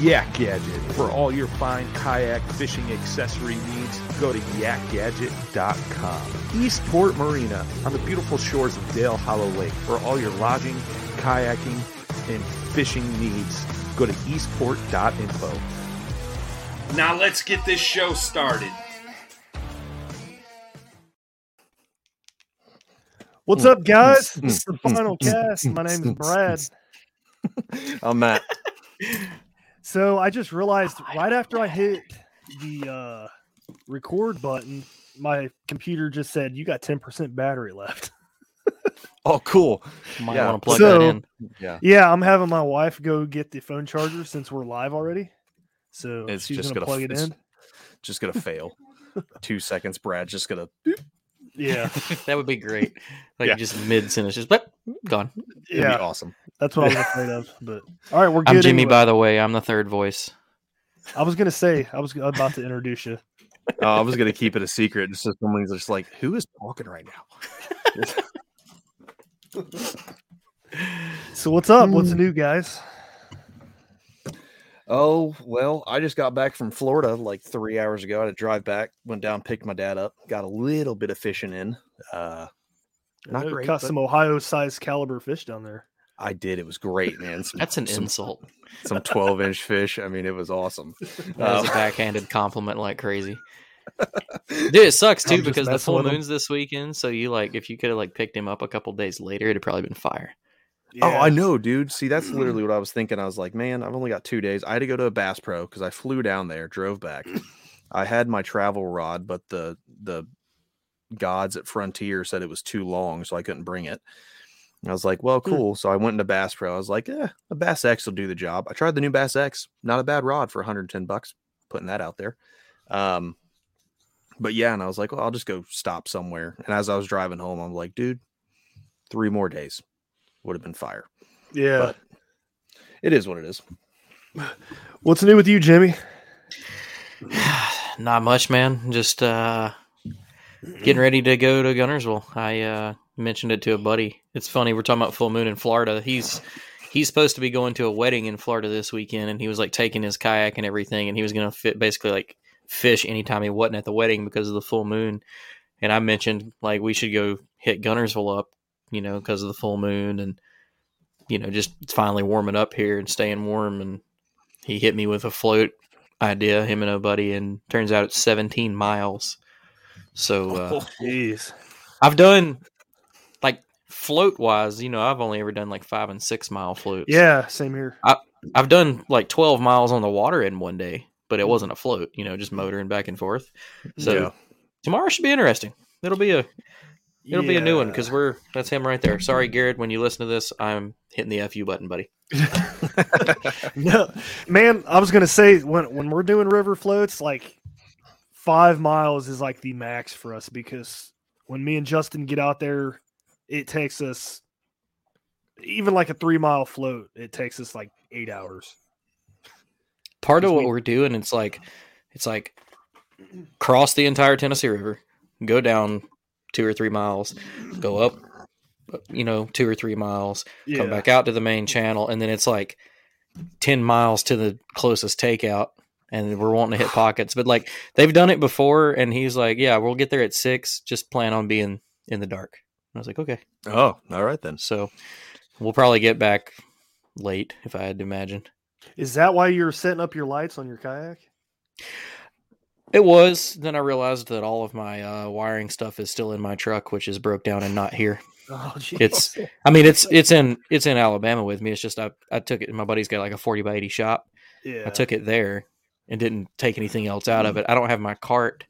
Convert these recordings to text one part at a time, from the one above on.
Yak Gadget, for all your fine kayak fishing accessory needs. Go to yakgadget.com. Eastport Marina, on the beautiful shores of Dale Hollow Lake, for all your lodging, kayaking, and fishing needs. Go to eastport.info. Now let's get this show started. What's up, guys? This is the final cast. My name is Brad. I'm Matt. So I just realized right after I hit the uh, record button, my computer just said you got 10% battery left. Oh, cool. Might Yeah. want to plug So- that in. Yeah. Yeah, I'm having my wife go get the phone charger since we're live already. So It's she's just gonna gonna plug it in. Just gonna fail. Two seconds, Brad. Just gonna. Yeah, that would be great. Like Yeah. just mid sentence, just but gone. It'd yeah, be awesome. that's what I was afraid of. But all right, we're good. I'm Jimmy, anyway. by the way. I'm the third voice. I was gonna say I was about to introduce you. Uh, I was gonna keep it a secret, just so someone's just like, "Who is talking right now?" So what's up? What's new, guys? Oh well, I just got back from Florida like three hours ago. I had to drive back, went down, picked my dad up, got a little bit of fishing in. Uh, not great. Caught but some Ohio-sized caliber fish down there. I did. It was great, man. Some, That's an some, insult. Some twelve inch fish. I mean, it was awesome. That was Uh, a backhanded compliment like crazy. Dude, it sucks too because the full moon's this weekend. So you like if you could have like picked him up a couple days later, it'd have probably been fire. Oh, I know, dude. See, that's literally what I was thinking. I was like, man, I've only got two days. I had to go to a Bass Pro because I flew down there, drove back. I had my travel rod, but the the gods at Frontier said it was too long, so I couldn't bring it. And I was like, well, Hmm. cool. So I went into Bass Pro. I was like, eh, a Bass X will do the job. I tried the new Bass X, not a bad rod for 110 bucks. Putting that out there. Um, but yeah, and I was like, well, I'll just go stop somewhere. And as I was driving home, I'm like, dude, three more days would have been fire Yeah. but it is what it is. What's new with you, Jimmy? Not much, man. Just uh getting ready to go to Guntersville. I uh mentioned it to a buddy. It's funny, we're talking about full moon in Florida. He's he's supposed to be going to a wedding in Florida this weekend and he was like taking his kayak and everything and he was gonna fit basically like fish anytime he wasn't at the wedding because of the full moon. And I mentioned like we should go hit Guntersville up, you know, because of the full moon and you know, just finally warming up here and staying warm and he hit me with a float idea, him and a buddy, and turns out it's 17 miles. So uh, Jeez. I've done like float wise, you know, I've only ever done like five and six mile floats. Yeah, same here. I've done like 12 miles on the water in one day, but it wasn't a float, you know, just motoring back and forth. So Yeah. tomorrow should be interesting. It'll be a It'll be a new one because we're that's him right there. Sorry, Garrett. When you listen to this, I'm hitting the fu button, buddy. no, man. I was gonna say when when we're doing river floats, like five miles is like the max for us because when me and Justin get out there, it takes us even like a three mile float. It takes us like eight hours. Part of what we- we're doing, it's like it's like cross the entire Tennessee River, go down two or three miles, go up, you know, two or three miles, Yeah, come back out to the main channel, and then it's like ten miles to the closest takeout. And we're wanting to hit pockets, but like they've done it before, and he's like, "Yeah, we'll get there at six. Just plan on being in the dark." I was like, "Okay." Oh, all right then. So we'll probably get back late, if I had to imagine. Is that why you're setting up your lights on your kayak? It was. Then I realized that all of my uh, wiring stuff is still in my truck, which is broke down and not here. Oh, It's- I mean, it's it's in it's in Alabama with me. It's just I I took it. My buddy's got like a forty by eighty shop. yeah. I took it there and didn't take anything else out of it. I don't have my cart.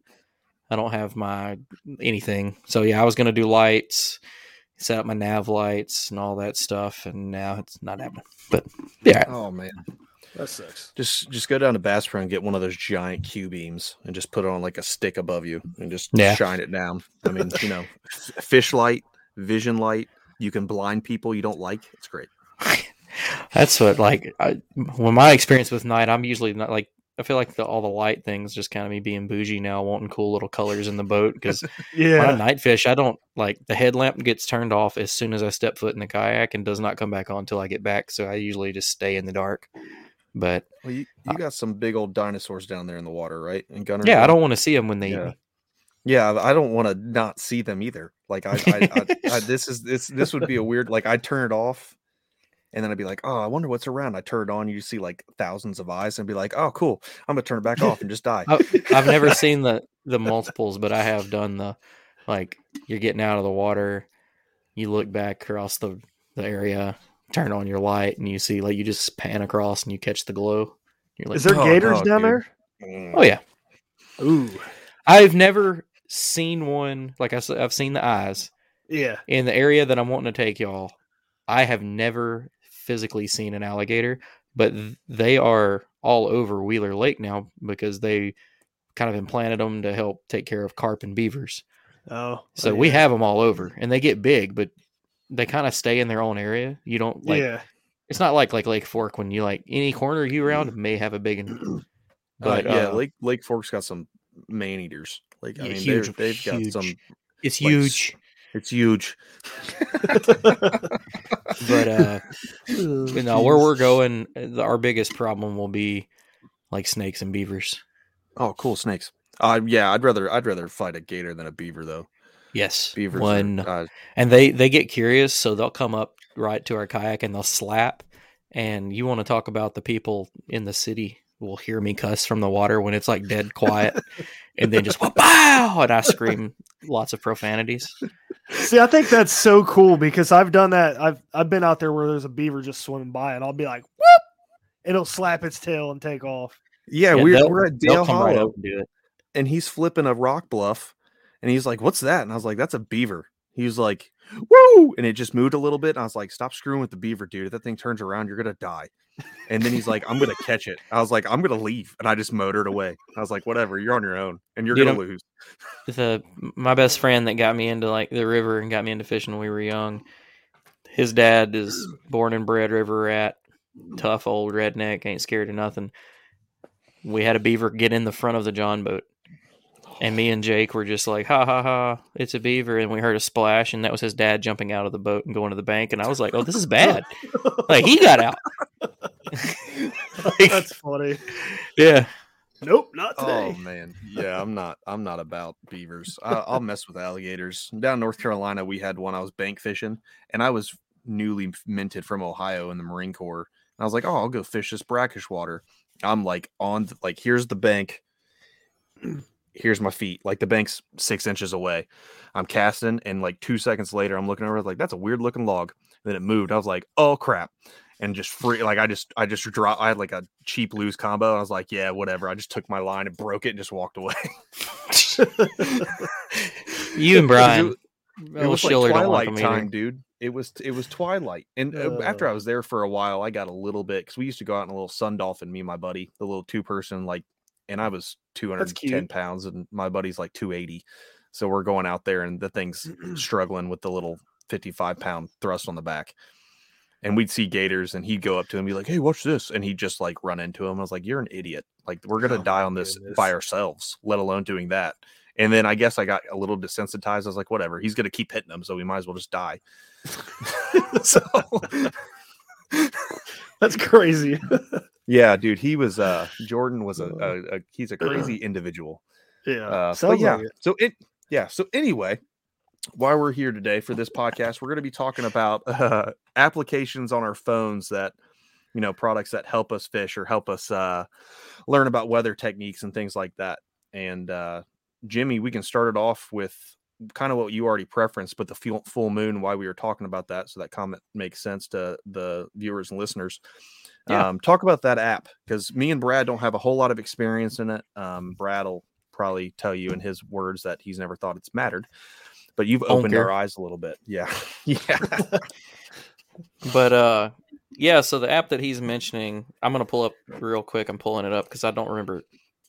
I don't have my anything. So yeah, I was gonna do lights, set up my nav lights and all that stuff, and now it's not happening. But yeah, Oh man. That sucks. Just just go down to Bass Pro and get one of those giant Q beams and just put it on like a stick above you and just Yeah. shine it down. I mean, you know, f- fish light, vision light. You can blind people you don't like. It's great. That's what like I, when my experience with night, I'm usually not like I feel like the, all the light things just kind of me being bougie now, wanting cool little colors in the boat because when I Yeah, night fish, I don't like the headlamp gets turned off as soon as I step foot in the kayak and does not come back on until I get back. So I usually just stay in the dark. But Well, you, you got some big old dinosaurs down there in the water, right? And Gunner. yeah, I don't want to see them when they eat Yeah. me. Yeah, I don't want to not see them either. Like I, I, I, I this is this this would be a weird. Like I'd turn it off, and then I'd be like, oh, I wonder what's around. I turn it on, you see like thousands of eyes, and be like, oh, cool. I'm gonna turn it back off and just die. I, I've never seen the the multiples, but I have done the like you're getting out of the water, you look back across the the area, turn on your light, and you see like you just pan across and you catch the glow. You're like, is there Oh, gators no, down dude. there? oh yeah. Ooh, I've never seen one like I said. I've seen the eyes yeah. in the area that I'm wanting to take y'all. I have never physically seen an alligator, but they are all over Wheeler Lake now because they kind of implanted them to help take care of carp and beavers. Oh, So oh, we have them all over, and they get big, but they kind of stay in their own area. You don't like. yeah, It's not like like Lake Fork when you like any corner you around may have a big one. But But yeah, uh, Lake Lake Fork's got some man eaters. Like I mean, huge, they've got some. it's like, huge. It's huge. But uh, you know where we're going, uh, our biggest problem will be like snakes and beavers. Oh, cool snakes. Uh, yeah, I'd rather I'd rather fight a gator than a beaver though. Yes, Beavers. When Are, uh, and they they get curious, so they'll come up right to our kayak and they'll slap. And you want to talk about the people in the city will hear me cuss from the water when it's like dead quiet, and then just wow, and I scream lots of profanities. See, I think that's so cool because I've done that. I've I've been out there where there's a beaver just swimming by, and I'll be like, "Whoop!" It'll slap its tail and take off. yeah, Yeah, we're we're at Dale come right Hollow, and and he's flipping a rock bluff, and he's like, "What's that?" And I was like, "That's a beaver." He was like, "Woo!" And it just moved a little bit. And I was like, "Stop screwing with the beaver, dude. If that thing turns around, you're gonna die." And then he's like, "I'm gonna catch it." I was like, "I'm gonna leave," and I just motored away. I was like, "Whatever, you're on your own, and you're gonna lose." the my best friend that got me into like the river and got me into fishing when we were young. His dad is born and bred river rat, tough old redneck, ain't scared of nothing. We had a beaver get in the front of the John boat. And me and Jake were just like, ha ha ha, it's a beaver. And we heard a splash, and that was his dad jumping out of the boat and going to the bank. And I was like, oh, this is bad. like, he got out. That's funny. Yeah. Nope, not oh, today. Oh man, yeah, I'm not. I'm not about beavers. I, I'll mess with alligators. Down in North Carolina, we had one. I was bank fishing, and I was newly minted from Ohio in the Marine Corps. And I was like, "Oh, I'll go fish this brackish water." I'm like on, the, like here's the bank. Here's my feet. Like the bank's six inches away. I'm casting, and like two seconds later, I'm looking over. Like that's a weird looking log. then it moved. I was like, "Oh crap!" And just free, like I just, I just dropped. I had like a cheap lose combo. I was like, "Yeah, whatever." I just took my line and broke it and just walked away. You and Brian. it was like twilight time, dude. It was it was twilight, and uh, after I was there for a while, I got a little bit because we used to go out in a little sun dolphin. Me and my buddy, the little two person, like, and I was two hundred ten pounds, and my buddy's like two eighty. So we're going out there, and the thing's struggling with the little fifty five pound thrust on the back. And we'd see gators, and he'd go up to him, and be like, "Hey, watch this!" And he'd just like run into him. I was like, "You're an idiot! Like, we're gonna oh die on this goodness. by ourselves, let alone doing that." And then I guess I got a little desensitized. I was like, whatever, he's going to keep hitting them. So we might as well just die. so that's crazy. yeah, dude. He was, uh, Jordan was a, a, a he's a crazy individual. Yeah. Uh, so yeah. Like it. So it, yeah. So anyway, why we're here today for this podcast, we're going to be talking about uh, applications on our phones that, you know, products that help us fish or help us uh, learn about weather techniques and things like that. And uh, Jimmy, we can start it off with kind of what you already preferenced, but the full, full moon, why we were talking about that. So that comment makes sense to the viewers and listeners. Yeah. Um, talk about that app because me and Brad don't have a whole lot of experience in it. Um, Brad will probably tell you in his words that he's never thought it's mattered, but you've opened our eyes a little bit. Yeah. yeah. but, uh, yeah, so the app that he's mentioning, I'm going to pull up real quick. I'm pulling it up because I don't remember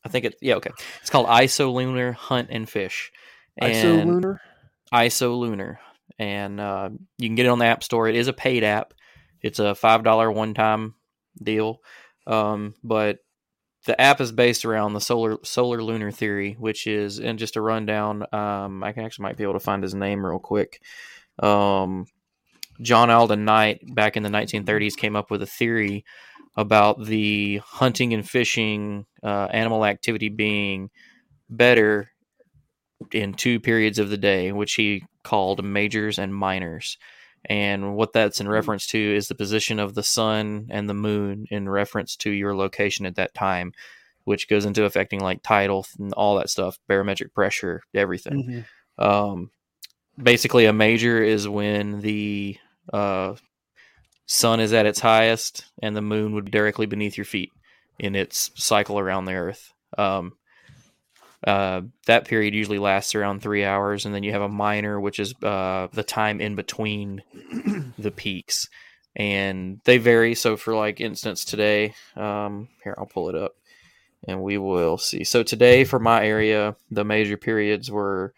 I think it. Yeah, okay. It's called iSolunar Hunt and Fish. And iSolunar. ISO Lunar, and uh, you can get it on the App Store. It is a paid app. It's a five dollar one time deal, um, but the app is based around the solar solar lunar theory, which is and just a rundown. Um, I can actually might be able to find his name real quick. Um, John Alden Knight back in the 1930s came up with a theory about the hunting and fishing uh, animal activity being better in two periods of the day, which he called majors and minors. And what that's in hmm. reference to is the position of the sun and the moon in reference to your location at that time, which goes into affecting like tidal and all that stuff, barometric pressure, everything. Mm-hmm. Um, basically, a major is when the uh, sun is at its highest and the moon would be directly beneath your feet in its cycle around the earth. Um, uh, that period usually lasts around three hours, and then you have a minor, which is uh, the time in between the peaks, and they vary. So, for like instance, today, um, here I'll pull it up, and we will see. So today, for my area, the major periods were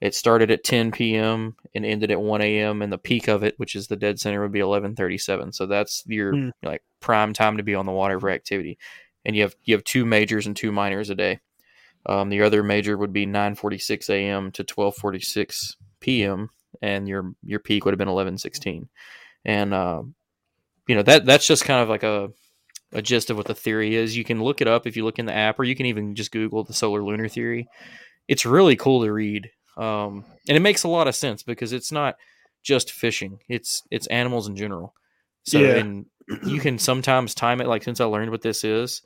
it started at 10 p.m. and ended at 1 a.m. and the peak of it, which is the dead center, would be 11:37. So that's your mm. like prime time to be on the water for activity. And you have you have two majors and two minors a day. Um, the other major would be 9:46 a.m. to 12:46 p.m. and your your peak would have been 11:16. And uh, you know that that's just kind of like a a gist of what the theory is. You can look it up if you look in the app, or you can even just Google the solar lunar theory. It's really cool to read um, and it makes a lot of sense because it's not just fishing; it's it's animals in general. So, yeah. and you can sometimes time it. Like since I learned what this is,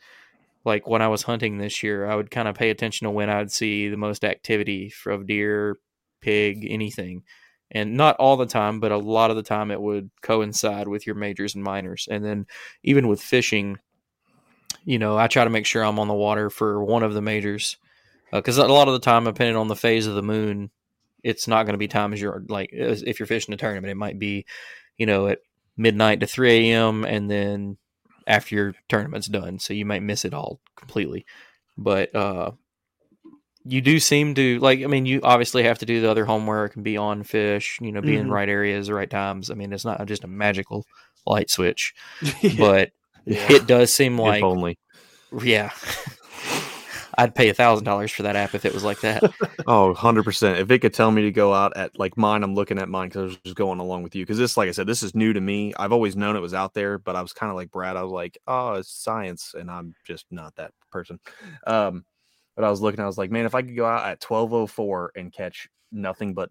like when I was hunting this year, I would kind of pay attention to when I'd see the most activity of deer, pig, anything. And not all the time, but a lot of the time it would coincide with your majors and minors. And then even with fishing, you know, I try to make sure I'm on the water for one of the majors because uh, a lot of the time, depending on the phase of the moon, it's not going to be time as you're like if you're fishing a tournament, it might be, you know, at midnight to three a.m. and then after your tournament's done, so you might miss it all completely. But uh, you do seem to like. I mean, you obviously have to do the other homework and be on fish. You know, be mm-hmm. in the right areas, the right times. I mean, it's not just a magical light switch, yeah. but yeah. it does seem like if only. Yeah. I'd pay a thousand dollars for that app if it was like that. oh, 100%. If it could tell me to go out at like mine, I'm looking at mine because I was just going along with you. Because this, like I said, this is new to me. I've always known it was out there, but I was kind of like Brad. I was like, oh, it's science. And I'm just not that person. Um, but I was looking, I was like, man, if I could go out at 1204 and catch nothing but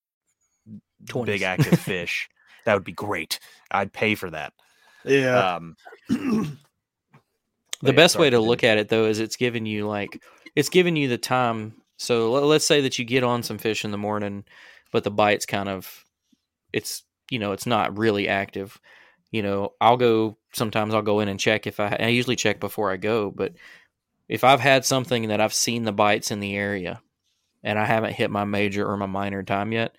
big active fish, that would be great. I'd pay for that. Yeah. Um, the best way to look at it though is it's giving you like it's giving you the time so let's say that you get on some fish in the morning but the bite's kind of it's you know it's not really active you know i'll go sometimes i'll go in and check if i i usually check before i go but if i've had something that i've seen the bites in the area and i haven't hit my major or my minor time yet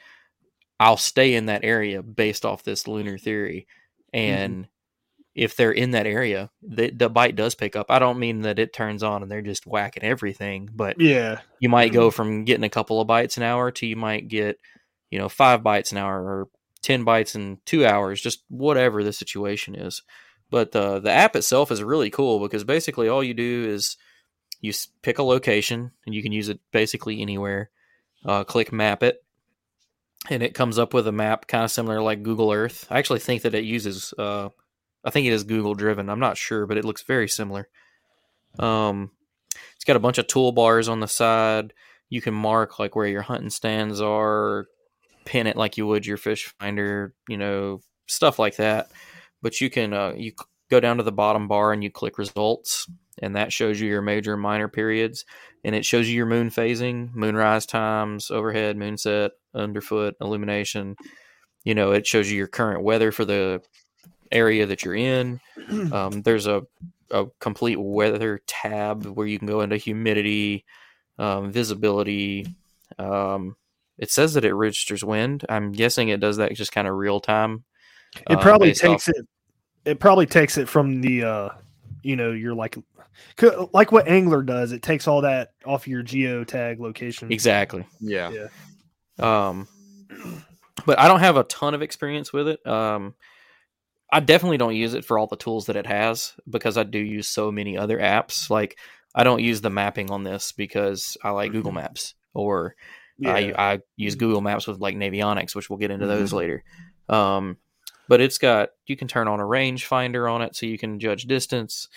i'll stay in that area based off this lunar theory and if they're in that area, the, the bite does pick up. I don't mean that it turns on and they're just whacking everything, but yeah. you might go from getting a couple of bites an hour to you might get, you know, five bites an hour or 10 bites in two hours, just whatever the situation is. But uh, the app itself is really cool because basically all you do is you pick a location and you can use it basically anywhere. Uh, click map it, and it comes up with a map kind of similar like Google Earth. I actually think that it uses, uh, I think it is Google driven. I'm not sure, but it looks very similar. Um, it's got a bunch of toolbars on the side. You can mark like where your hunting stands are, pin it like you would your fish finder, you know, stuff like that. But you can uh, you go down to the bottom bar and you click results, and that shows you your major and minor periods, and it shows you your moon phasing, moonrise times, overhead, moonset, underfoot, illumination. You know, it shows you your current weather for the area that you're in. Um, there's a a complete weather tab where you can go into humidity, um, visibility. Um, it says that it registers wind. I'm guessing it does that just kind of real time. It uh, probably based takes off- it. It probably takes it from the, uh, you know, you're like, like what Angler does. It takes all that off your geotag location. exactly. yeah. Yeah. Um, but I don't have a ton of experience with it. Um, I definitely don't use it for all the tools that it has because I do use so many other apps. Like I don't use the mapping on this because I like Google Maps or Yeah. I, I use Google Maps with like Navionics, which we'll get into those later. Um, but it's got you can turn on a range finder on it so you can judge distance.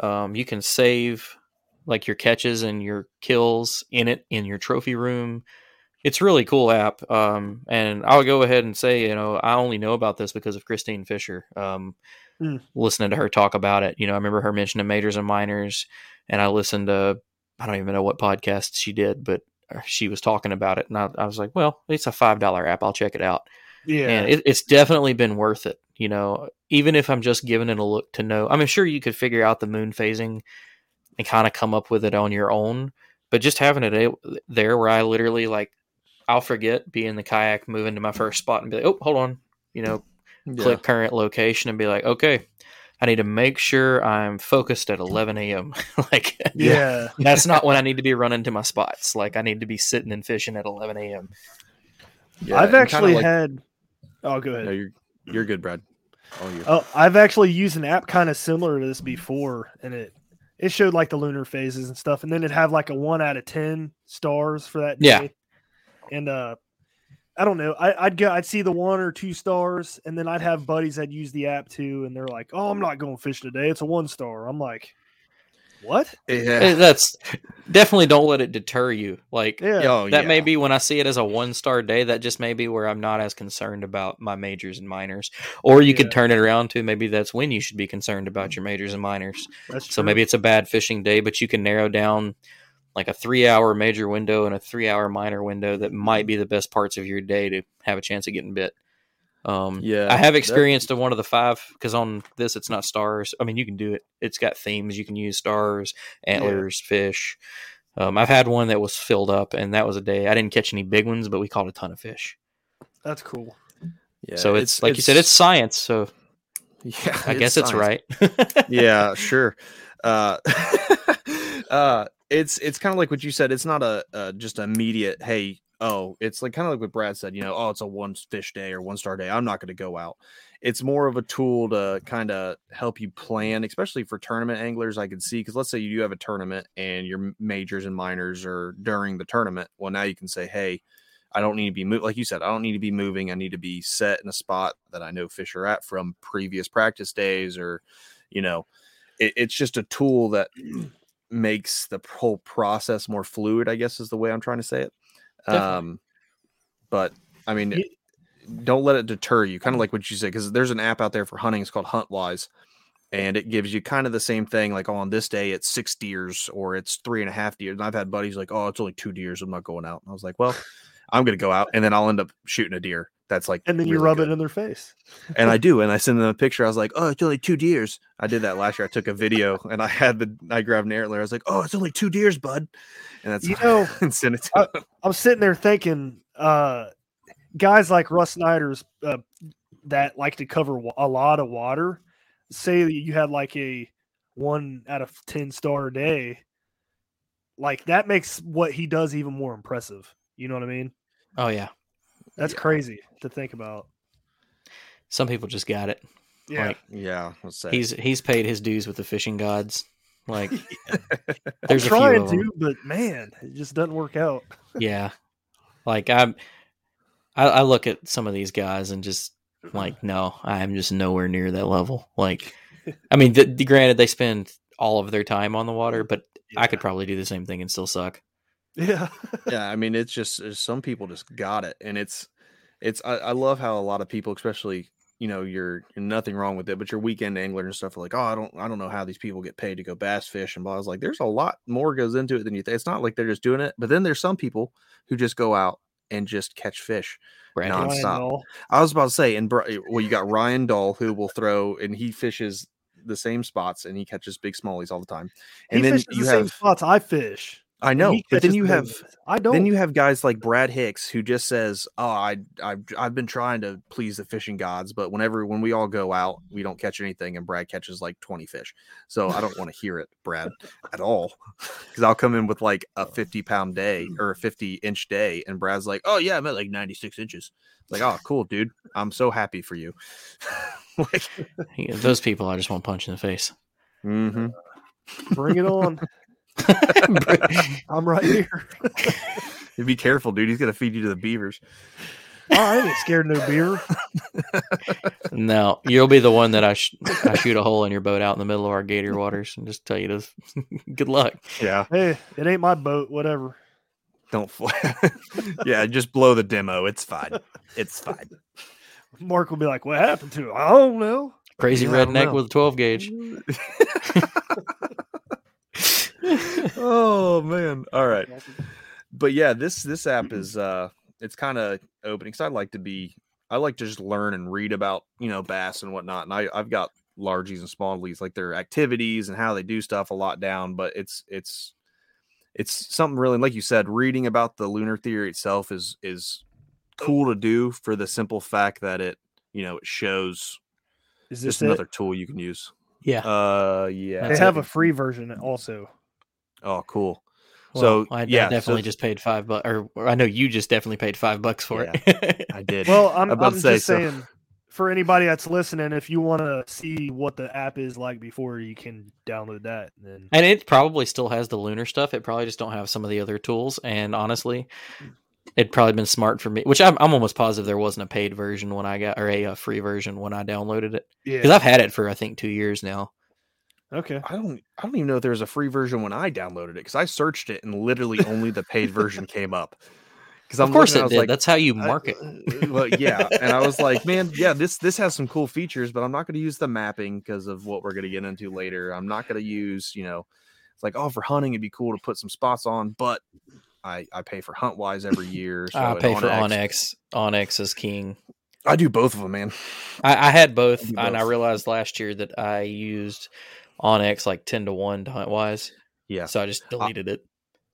Um, you can save like your catches and your kills in it in your trophy room. It's a really cool app. Um, and I'll go ahead and say, you know, I only know about this because of Christine Fisher. Um, Hmm. listening to her talk about it, you know, I remember her mentioning majors and minors, and I listened to I don't even know what podcast she did, but uh, she was talking about it, and I, I was like, well, it's a five dollar app. I'll check it out yeah. and it, it's definitely been worth it. You know, even if I'm just giving it a look to know, I mean, sure you could figure out the moon phasing and kind of come up with it on your own, but just having it there where I literally like, I'll forget, be in the kayak, move into my first spot, and be like, oh, hold on, you know, click current location, and be like, okay, I need to make sure I'm focused at 11 a.m. like, yeah. that's not when I need to be running to my spots. Like, I need to be sitting and fishing at 11 a.m. Yeah, I've actually like- had. Oh, go ahead. No, you're you're good, Brad. All you. Oh, I've actually used an app kind of similar to this before, and it it showed like the lunar phases and stuff, and then it'd have like a one out of ten stars for that day. Yeah. And uh, I don't know. I, I'd go. I'd see the one or two stars, and then I'd have buddies that use the app too, and they're like, "Oh, I'm not going fish today. It's a one star." I'm like, "What?" Yeah. That's definitely don't let it deter you. Like, Yeah. Oh, that may be when I see it as a one star day. That just may be where I'm not as concerned about my majors and minors. Or you Yeah. could turn it around to maybe that's when you should be concerned about your majors and minors. That's So true. maybe it's a bad fishing day, but you can narrow down like a three hour major window and a three hour minor window that might be the best parts of your day to have a chance of getting bit. Um, Yeah, I have experienced in one of the five because on this it's not stars. I mean, you can do it. It's got themes. You can use stars, antlers, fish. Um, I've had one that was filled up, and that was a day I didn't catch any big ones, but we caught a ton of fish. That's cool. Yeah, so it's, like you said, it's science. So yeah. I guess it's right. yeah, sure. Uh, uh, it's it's kind of like what you said. It's not a, a just immediate. Hey, oh, it's like kind of like what Brad said. You know, oh, it's a one fish day or one star day. I'm not going to go out. It's more of a tool to kind of help you plan, especially for tournament anglers. I can see because let's say you do have a tournament and your majors and minors are during the tournament. Well, now you can say, hey. I don't need to be. Like you said, I don't need to be moving. I need to be set in a spot that I know fish are at from previous practice days, or you know, it, it's just a tool that makes the whole process more fluid. I guess is the way I'm trying to say it. Definitely. Um, but I mean, don't let it deter you. Kind of like what you said, because there's an app out there for hunting. It's called HuntWise, and it gives you kind of the same thing. Like, oh, on this day it's six deers or it's three and a half deers. And I've had buddies like, oh, it's only two deers. I'm not going out. And I was like, well, I'm gonna go out, and then I'll end up shooting a deer. That's like, And then you rub good. it in their face. and I do, and I send them a picture. I was like, "Oh, it's only two deers." I did that last year. I took a video, and I had the I grabbed an antler. I was like, "Oh, it's only two deers, bud," and that's You know, and send it to I- them. I'm sitting there thinking, uh, guys like Russ Snyder's uh, that like to cover a lot of water. Say that you had like a one out of ten star day, like that makes what he does even more impressive. You know what I mean? Oh yeah. That's Yeah. crazy to think about. Some people just got it. Yeah, Like Yeah, let's say he's he's paid his dues with the fishing gods. Like I'm there's a few trying of 'em. to, but man, it just doesn't work out. yeah. Like I'm I, I look at some of these guys and just like, no, I'm just nowhere near that level. Like I mean, th- granted they spend all of their time on the water, but I could probably do the same thing and still suck. Yeah, yeah. I mean, it's just uh, some people just got it, and it's it's. I, I love how a lot of people, especially you know, you're, you're nothing wrong with it, but your weekend angler and stuff are like, oh, I don't, I don't know how these people get paid to go bass fish and blah. I was like, there's a lot more goes into it than you think. It's not like they're just doing it, but then there's some people who just go out and just catch fish. Brad Non- Hicks. nonstop. I was about to say, and Bri- eh, well, you got Ryan Dahl who will throw and he fishes the same spots and he catches big smallies all the time. He And then fishes you the same have, spots I fish. I know, but then you have I don't. then you have guys like Brad Hicks who just says, "Oh, I, I, I've been trying to please the fishing gods, but whenever when we all go out, we don't catch anything, and Brad catches like twenty fish. So I don't want to hear it, Brad, at all, because I'll come in with like a fifty pound day or a fifty inch day, and Brad's like, "Oh yeah, I'm at like ninety six inches." Like, oh, cool, dude. I'm so happy for you. like, Yeah, Those people I just want punch in the face. mhm. bring it on. I'm right here. Be careful, dude. He's gonna feed you to the beavers. Oh, I ain't scared no beer. No, you'll be the one that I, sh- I shoot a hole in your boat out in the middle of our gator waters and just tell you to good luck. Yeah. Hey, it ain't my boat. Whatever. Don't. Fl- yeah, just blow the demo. It's fine. It's fine. Mark will be like, "What happened to it? I don't know." Crazy Yeah, redneck know. with a 12 gauge. Oh man. All right. But yeah, this this app is uh it's kind of opening because I like to be I like to just learn and read about, you know, bass and whatnot. And I, I've got largies and smallies, like their activities and how they do stuff a lot down, but it's it's it's something really like you said, reading about the lunar theory itself is is cool to do for the simple fact that it, you know, it shows Is this just it? another tool you can use. Yeah. Uh yeah. They have a free version also. Oh, cool. Well, so I, I yeah, so definitely just paid five bucks, or, or I know you just definitely paid five bucks for it. I did. Well, I'm, I'm about I'm to say, just so- saying for anybody that's listening, if you want to see what the app is like before you can download that, then and it probably still has the lunar stuff. It probably just don't have some of the other tools. And honestly, it'd probably been smart for me, which I'm, I'm almost positive there wasn't a paid version when I got, or a, uh free version when I downloaded it. Because yeah. I've had it for, I think, two years now. Okay. I don't I don't even know if there was a free version when I downloaded it because I searched it and literally only the paid version came up. Because Of course it did. That's how you market. uh, well, yeah, and I was like, man, yeah, this this has some cool features, but I'm not going to use the mapping because of what we're going to get into later. I'm not going to use, you know, it's like, oh, for hunting, it'd be cool to put some spots on, but I I pay for HuntWise every year. So I pay for onX- onX. onX is king. I do both of them, man. I, I had both, do and I realized last year that I used onX like ten to one HuntWise. Yeah, So I just deleted it.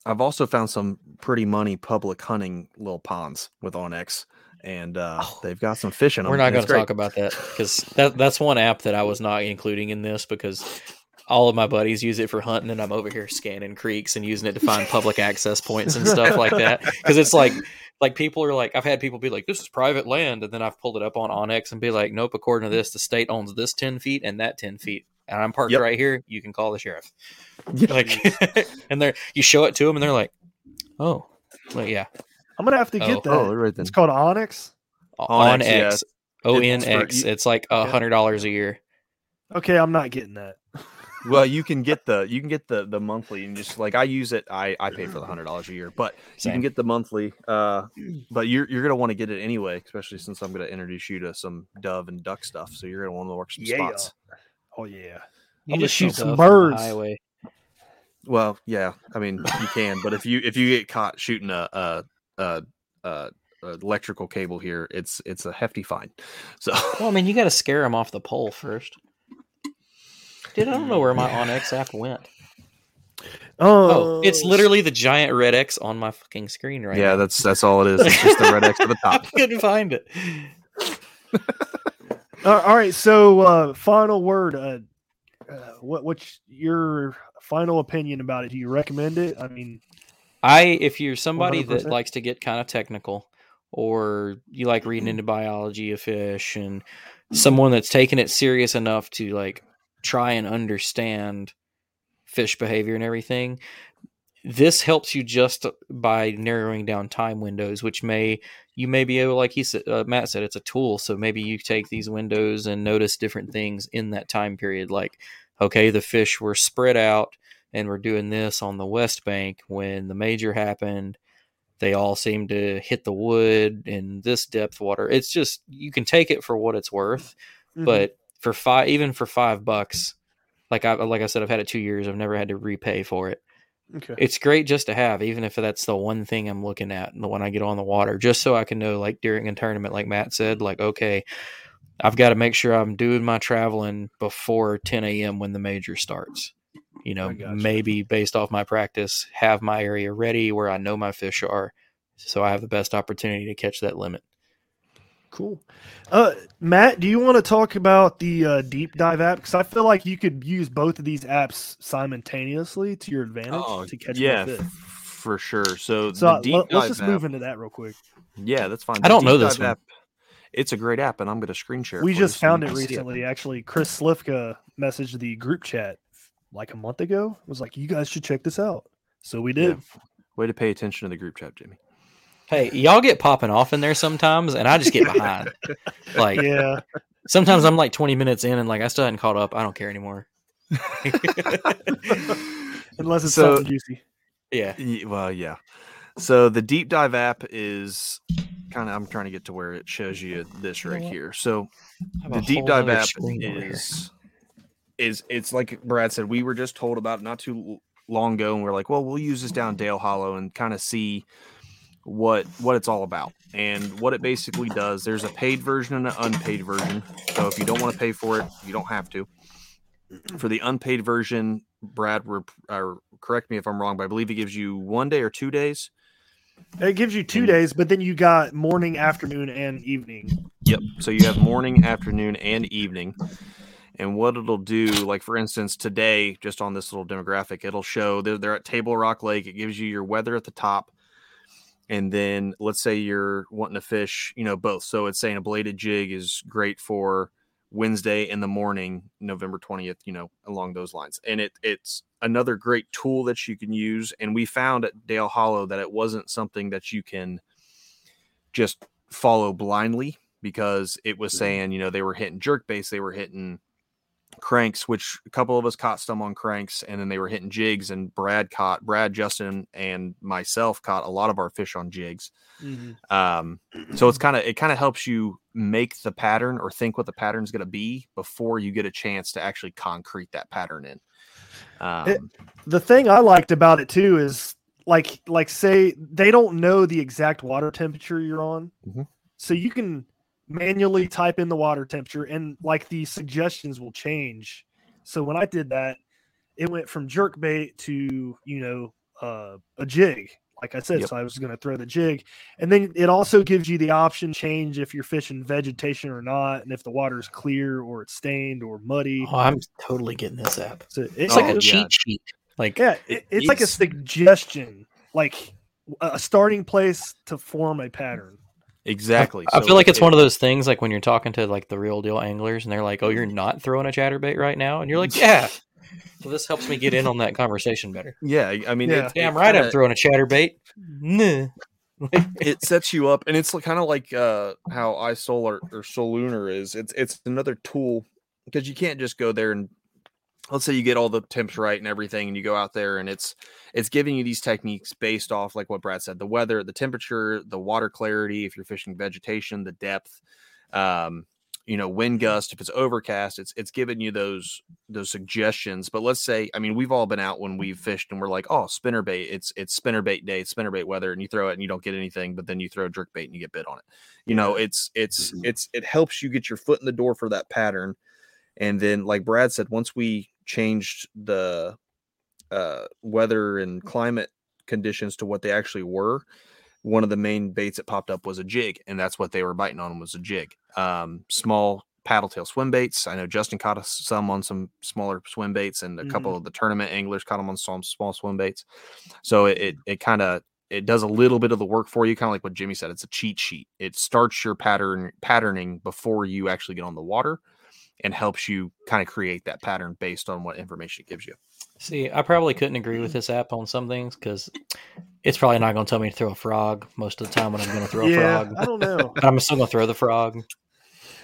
I've also found some pretty money public hunting little ponds with onX, and uh, Oh. they've got some fish in them. We're not going to talk about that because that that's one app that I was not including in this because all of my buddies use it for hunting, and I'm over here scanning creeks and using it to find public access points and stuff like that. Because it's like like people are like I've had people be like, "This is private land," and then I've pulled it up on onX and be like, "Nope, according to this, the state owns this ten feet and that ten feet." And I'm parked Yep. right here. You can call the sheriff. Like, and they're you show it to them, and they're like, "Oh, well, yeah, I'm gonna have to get Oh. that. Oh, right then. It's called onX. on onX, yeah. X, O N It's for- X. you- It's like a hundred dollars a year. Okay, I'm not getting that. well, you can get the you can get the the monthly and just like I use it. I I pay for the hundred dollars a year, but you can get the monthly. Uh, but you're you're gonna want to get it anyway, especially since I'm gonna introduce you to some dove and duck stuff. So you're gonna want to work some Yeah. spots. Oh yeah. You I'm gonna just shoot shoot some some birds. birds. Highway. Well, yeah, I mean you can, but if you if you get caught shooting a a, a, a electrical cable here, it's it's a hefty fine. So Well, I mean, you got to scare them off the pole first. Dude, I don't know where my onX app went. Oh, it's oh. literally the giant red X on my fucking screen right yeah, now. that's that's all it is. It's just the red X at the top. I top. couldn't find it. Uh, all right. So, uh, final word. Uh, uh, what what's your final opinion about it? Do you recommend it? I mean, I, if you're somebody that 100%. likes to get kind of technical, or you like reading Mm-hmm. into biology of fish, and someone that's taking it serious enough to like try and understand fish behavior and everything, this helps you just by narrowing down time windows, which may you may be able, like he said, uh, Matt said, it's a tool. So maybe you take these windows and notice different things in that time period. Like, okay, the fish were spread out and we're doing this on the west bank when the major happened. They all seem to hit the wood in this depth water. It's just you can take it for what it's worth, mhm. but for five, even for five bucks, like I like I said, I've had it two years. I've never had to repay for it okay. it's great just to have, even if that's the one thing I'm looking at and the one I get on the water, just so I can know, like during a tournament, like Matt said, like, okay, I've got to make sure I'm doing my traveling before 10 a.m. when the major starts. You know, maybe based off my practice, have my area ready where I know my fish are, so I have the best opportunity to catch that limit. Cool. Uh, Matt, do you want to talk about the uh, deep dive app? Because I feel like you could use both of these apps simultaneously to your advantage Oh, to catch yeah, more f- for sure. So, So the uh, deep let, us just app- move into that real quick. Yeah, that's fine. I don't know this one. app. It's a great app, and I'm going to screen share. We for just found it can see recently. Actually, Chris Slifka messaged the group chat like a month ago. Was like, "You guys should check this out." So we did. Yeah. Way to pay attention to the group chat, Jimmy. Hey, y'all get popping off in there sometimes, and I just get behind. like, Yeah. sometimes I'm like 20 minutes in, and like I still hadn't caught up. I don't care anymore. Unless it's So- something juicy. yeah. Ye- Well, yeah. So the deep dive app is kind of. I'm trying to get to where it shows you this right here. So the deep dive app screen over here. is is it's like Brad said. We were just told about it not too long ago, and we're like, well, we'll use this down Dale Hollow and kind of see what what it's all about and what it basically does. There's a paid version and an unpaid version. So if you don't want to pay for it, you don't have to. For the unpaid version, Brad, rep- uh, correct me if I'm wrong, but I believe it gives you one day or two days. It gives you two And- days, but then you got morning, afternoon, and evening. Yep. So you have morning, afternoon, and evening. And what it'll do, like for instance, today, just on this little demographic, it'll show they're, they're at Table Rock Lake. It gives you your weather at the top. And then let's say you're wanting to fish, you know, both. So it's saying a bladed jig is great for Wednesday in the morning, November 20th, you know, along those lines. And it it's another great tool that you can use. And we found at Dale Hollow that it wasn't something that you can just follow blindly because it was mm-hmm. saying, you know, they were hitting jerk base, they were hitting cranks, which a couple of us caught some on cranks, and then they were hitting jigs. And Brad caught Brad, Justin, and myself caught a lot of our fish on jigs. Um, so it's kind of it kind of helps you make the pattern or think what the pattern's going to be before you get a chance to actually concrete that pattern in. Um, It- the thing I liked about it too is like like say they don't know the exact water temperature you're on, Mhm. so you can manually type in the water temperature and like the suggestions will change. So when I did that, it went from jerk bait to you know uh, a jig. Like I said, Yep. so I was going to throw the jig, and then it also gives you the option change if you're fishing vegetation or not, and if the water is clear or it's stained or muddy. Oh, I'm totally getting this app. So it- It's like Oh, a yeah. cheat sheet. Like, yeah, it, it's like a suggestion, like a a starting place to form a pattern. Exactly. I So feel like it's it- one of those things like when you're talking to like the real deal anglers and they're like, "Oh, you're not throwing a chatterbait right now," and you're like, "Yeah." So this helps me get in on that conversation better. Yeah, I mean, Yeah. it, Damn it right, I'm throwing a chatterbait. Nah. it sets you up and it's kind of like uh how iSolar or Solunar is it's it's another tool because you can't just go there and let's say you get all the temps right and everything and you go out there and it's it's giving you these techniques based off like what brad said the weather the temperature the water clarity if you're fishing vegetation the depth um you know wind gust if it's overcast it's it's giving you those those suggestions. But let's say i mean we've all been out when we've fished and we're like oh spinner bait it's it's spinner bait day it's spinnerbait weather and you throw it and you don't get anything but then you throw jerk bait and you get bit on it. You know it's it's it's it helps you get your foot in the door for that pattern and then like brad said once we changed the uh, weather and climate conditions to what they actually were one of the main baits that popped up was a jig and that's what they were biting on was a jig. Um, small paddle tail swim baits. I know justin caught us some on some smaller swim baits and a couple of the tournament anglers caught them on some small swim baits. So it it, it kind of it does a little bit of the work for you kind of like what jimmy said it's a cheat sheet. It starts your pattern patterning before you actually get on the water and helps you kind of create that pattern based on what information it gives you. See, I probably couldn't agree with this app on some things because it's probably not going to tell me to throw a frog most of the time when I'm going to throw a yeah, frog. I don't know. But I'm still going to throw the frog.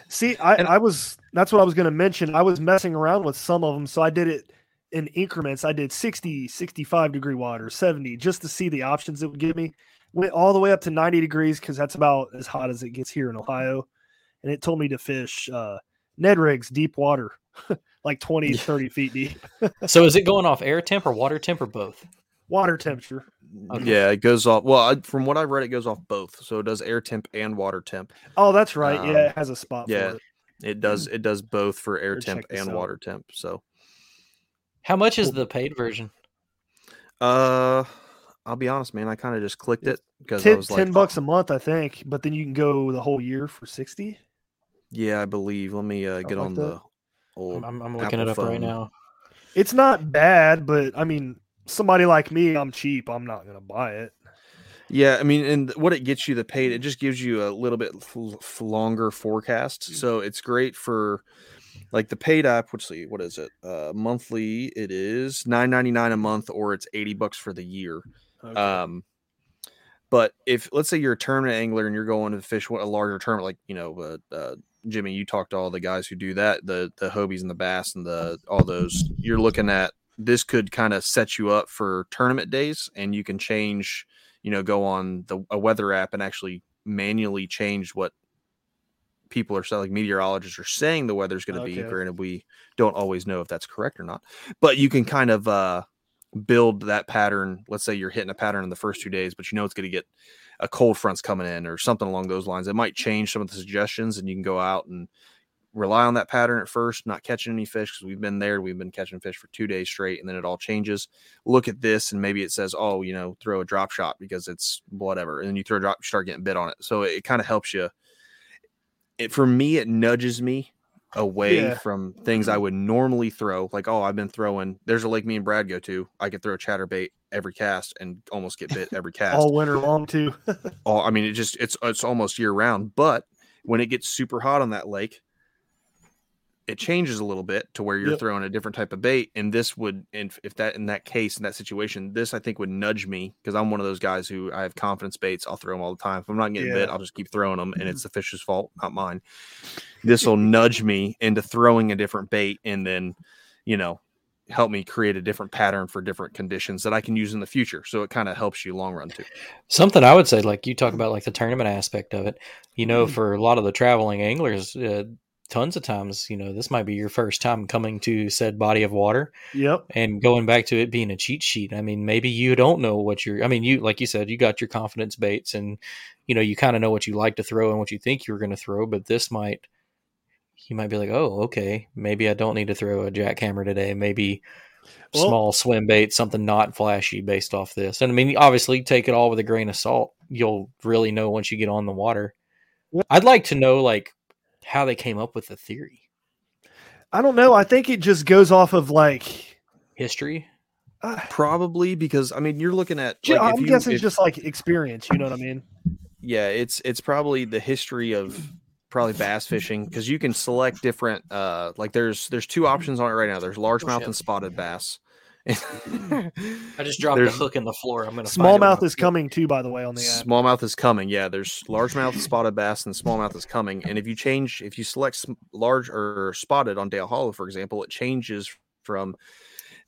See, I, I was that's what I was going to mention. I was messing around with some of them, so I did it in increments. I did 60, 65 degree water, 70, just to see the options it would give me. Went all the way up to 90 degrees because that's about as hot as it gets here in Ohio. And it told me to fish uh, Ned rigs, deep water, like 20, 30 feet deep. So is it going off air temp or water temp or both? water temperature. Okay. Yeah, it goes off. Well, I, from what I've read, it goes off both. So it does air temp and water temp. Oh, that's right. Um, yeah, it has a spot yeah. for it. It does. It does both for air Better temp and out. water temp. So, How much is the paid version? uh, I'll be honest, man. I kind of just clicked it because I 10, was like, 10 bucks a month, I think, but then you can go the whole year for 60. Yeah, I believe. Let me uh, get like on that. the old. I'm, I'm looking Apple it up right now. It's not bad, but I mean, somebody like me, I'm cheap. I'm not going to buy it. Yeah, I mean, and what it gets you the paid, it just gives you a little bit f- f- longer forecast. So it's great for like the paid app. Let's see, what is it? Uh, monthly, it is nine ninety nine a month, or it's eighty bucks for the year. Okay. Um, but if let's say you're a tournament angler and you're going to fish what a larger tournament, like you know, uh, uh, Jimmy, you talked to all the guys who do that, the the Hobies and the Bass and the all those. You're looking at this could kind of set you up for tournament days, and you can change, you know, go on the a weather app and actually manually change what people are saying, like meteorologists are saying the weather's going to be. Okay. Granted, we don't always know if that's correct or not, but you can kind of uh build that pattern. Let's say you're hitting a pattern in the first two days, but you know it's going to get a cold front's coming in or something along those lines. It might mm-hmm. change some of the suggestions, and you can go out and rely on that pattern at first, not catching any fish because we've been there. We've been catching fish for two days straight, and then it all changes. Look at this, and maybe it says, "Oh, you know, throw a drop shot because it's whatever," and then you throw a drop, you start getting bit on it. So it, kind of helps you. It for me, it nudges me away Yeah. from things I would normally throw. Like, oh, I've been throwing. There's a lake me and Brad go to. I could throw chatterbait every cast and almost get bit every cast. All winter long, too. all I mean, it just it's it's almost year round. But when it gets super hot on that lake, it changes a little bit to where you're Yep. throwing a different type of bait. And this would, and if that in that case in that situation, this I think would nudge me because I'm one of those guys who I have confidence baits. I'll throw them all the time. If I'm not getting bit, I'll just keep throwing them, and it's the fish's fault, not mine. This will nudge me into throwing a different bait, and then you know help me create a different pattern for different conditions that I can use in the future. So it kind of helps you long run too. Something I would say, like you talk about, like the tournament aspect of it. You know, Mm-hmm. for a lot of the traveling anglers, uh, tons of times, you know, this might be your first time coming to said body of water, yep. and going back to it being a cheat sheet. I mean, maybe you don't know what you're. I mean, you like you said, you got your confidence baits, and you know, you kind of know what you like to throw and what you think you're going to throw. But this might, you might be like, oh, okay, maybe I don't need to throw a jackhammer today. Maybe Well- small swim bait, something not flashy based off this. And I mean, obviously, take it all with a grain of salt. You'll really know once you get on the water. I'd like to know like how they came up with the theory, I don't know. I think it just goes off of like, history. uh, Probably because I mean you're looking at like, I'm you- guessing if- just like experience. You know what I mean? yeah it's it's probably the history of probably bass fishing because you can select different uh like there's there's two options on it right now there's largemouth shit. and spotted bass I just dropped There's- the hook in the floor. I'm gonna Smallmouth is coming too, by the way, on the app. smallmouth is coming yeah there's largemouth spotted bass and smallmouth is coming and if you change if you select large or spotted on dale hollow for example it changes from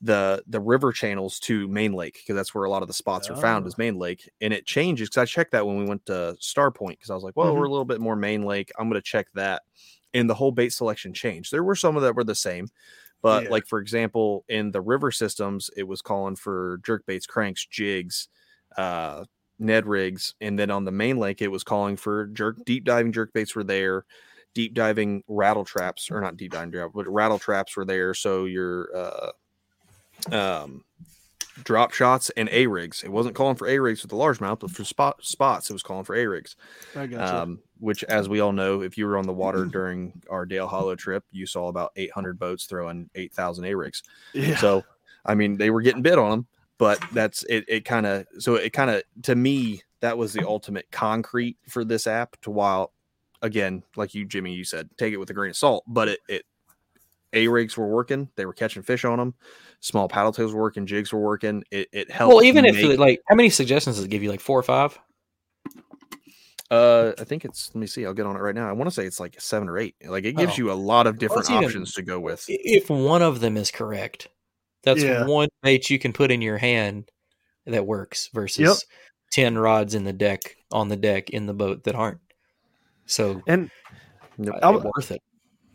the the river channels to main lake because that's where a lot of the spots are found Oh. is main lake and it changes because i checked that when we went to star point because i was like well Mhm. we're a little bit more main lake i'm going to check that and the whole bait selection changed there were some of that were the same but Yeah. like for example in the river systems it was calling for jerk baits cranks jigs uh ned rigs and then on the main lake it was calling for jerk deep diving jerk baits were there deep diving rattle traps or not deep diving but rattle traps were there so your uh um drop shots and a rigs it wasn't calling for a rigs with the largemouth but for spot spots it was calling for a rigs um, which as we all know if you were on the water during our dale hollow trip you saw about 800 boats throwing 8000 a rigs yeah. so i mean they were getting bid on them but that's it it kind of so it kind of to me that was the ultimate concrete for this app to while again like you jimmy you said take it with a grain of salt but it it a rigs were working. They were catching fish on them small paddle tails were working jigs were working it, it helped Well, even if like, how many suggestions does it give you? Like four or five? uh i think it's let me see i'll get on it right now i want to say it's like seven or eight like it gives Oh. you a lot of different it's even- options to go with If one of them is correct, that's Yeah. one bait you can put in your hand that works versus ten rods in the deck on the deck in the boat that aren't. So and Yep. uh, w- worth it.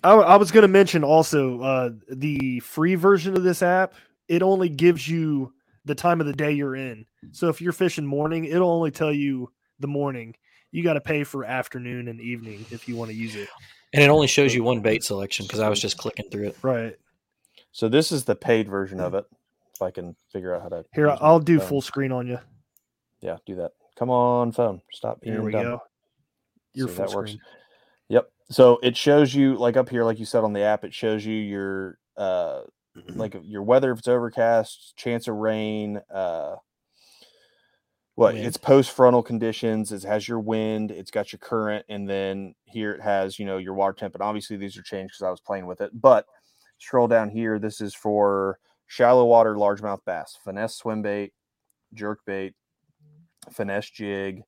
I, I was going to mention also uh, the free version of this app. It only gives you the time of the day you're in. So if you're fishing morning, it'll only tell you the morning. You got to pay for afternoon and evening if you want to use it. And it only shows you one bait selection because I was just clicking through it. Right so this is the paid version of it if i can figure out how to here, I'll do phone. full screen on you. yeah do that come on phone stop being Here we dumb. go. Your See if full that works. screen. Yep. So it shows you like up here, like you said on the app, it shows you your uh like your weather if it's overcast, chance of rain, uh what Wind. it's post frontal conditions, it has your wind, it's got your current, and then here it has, you know, your water temp. And obviously these are changed because I was playing with it. But scroll down here, this is for shallow water largemouth bass, finesse swim bait, jerk bait, finesse jig,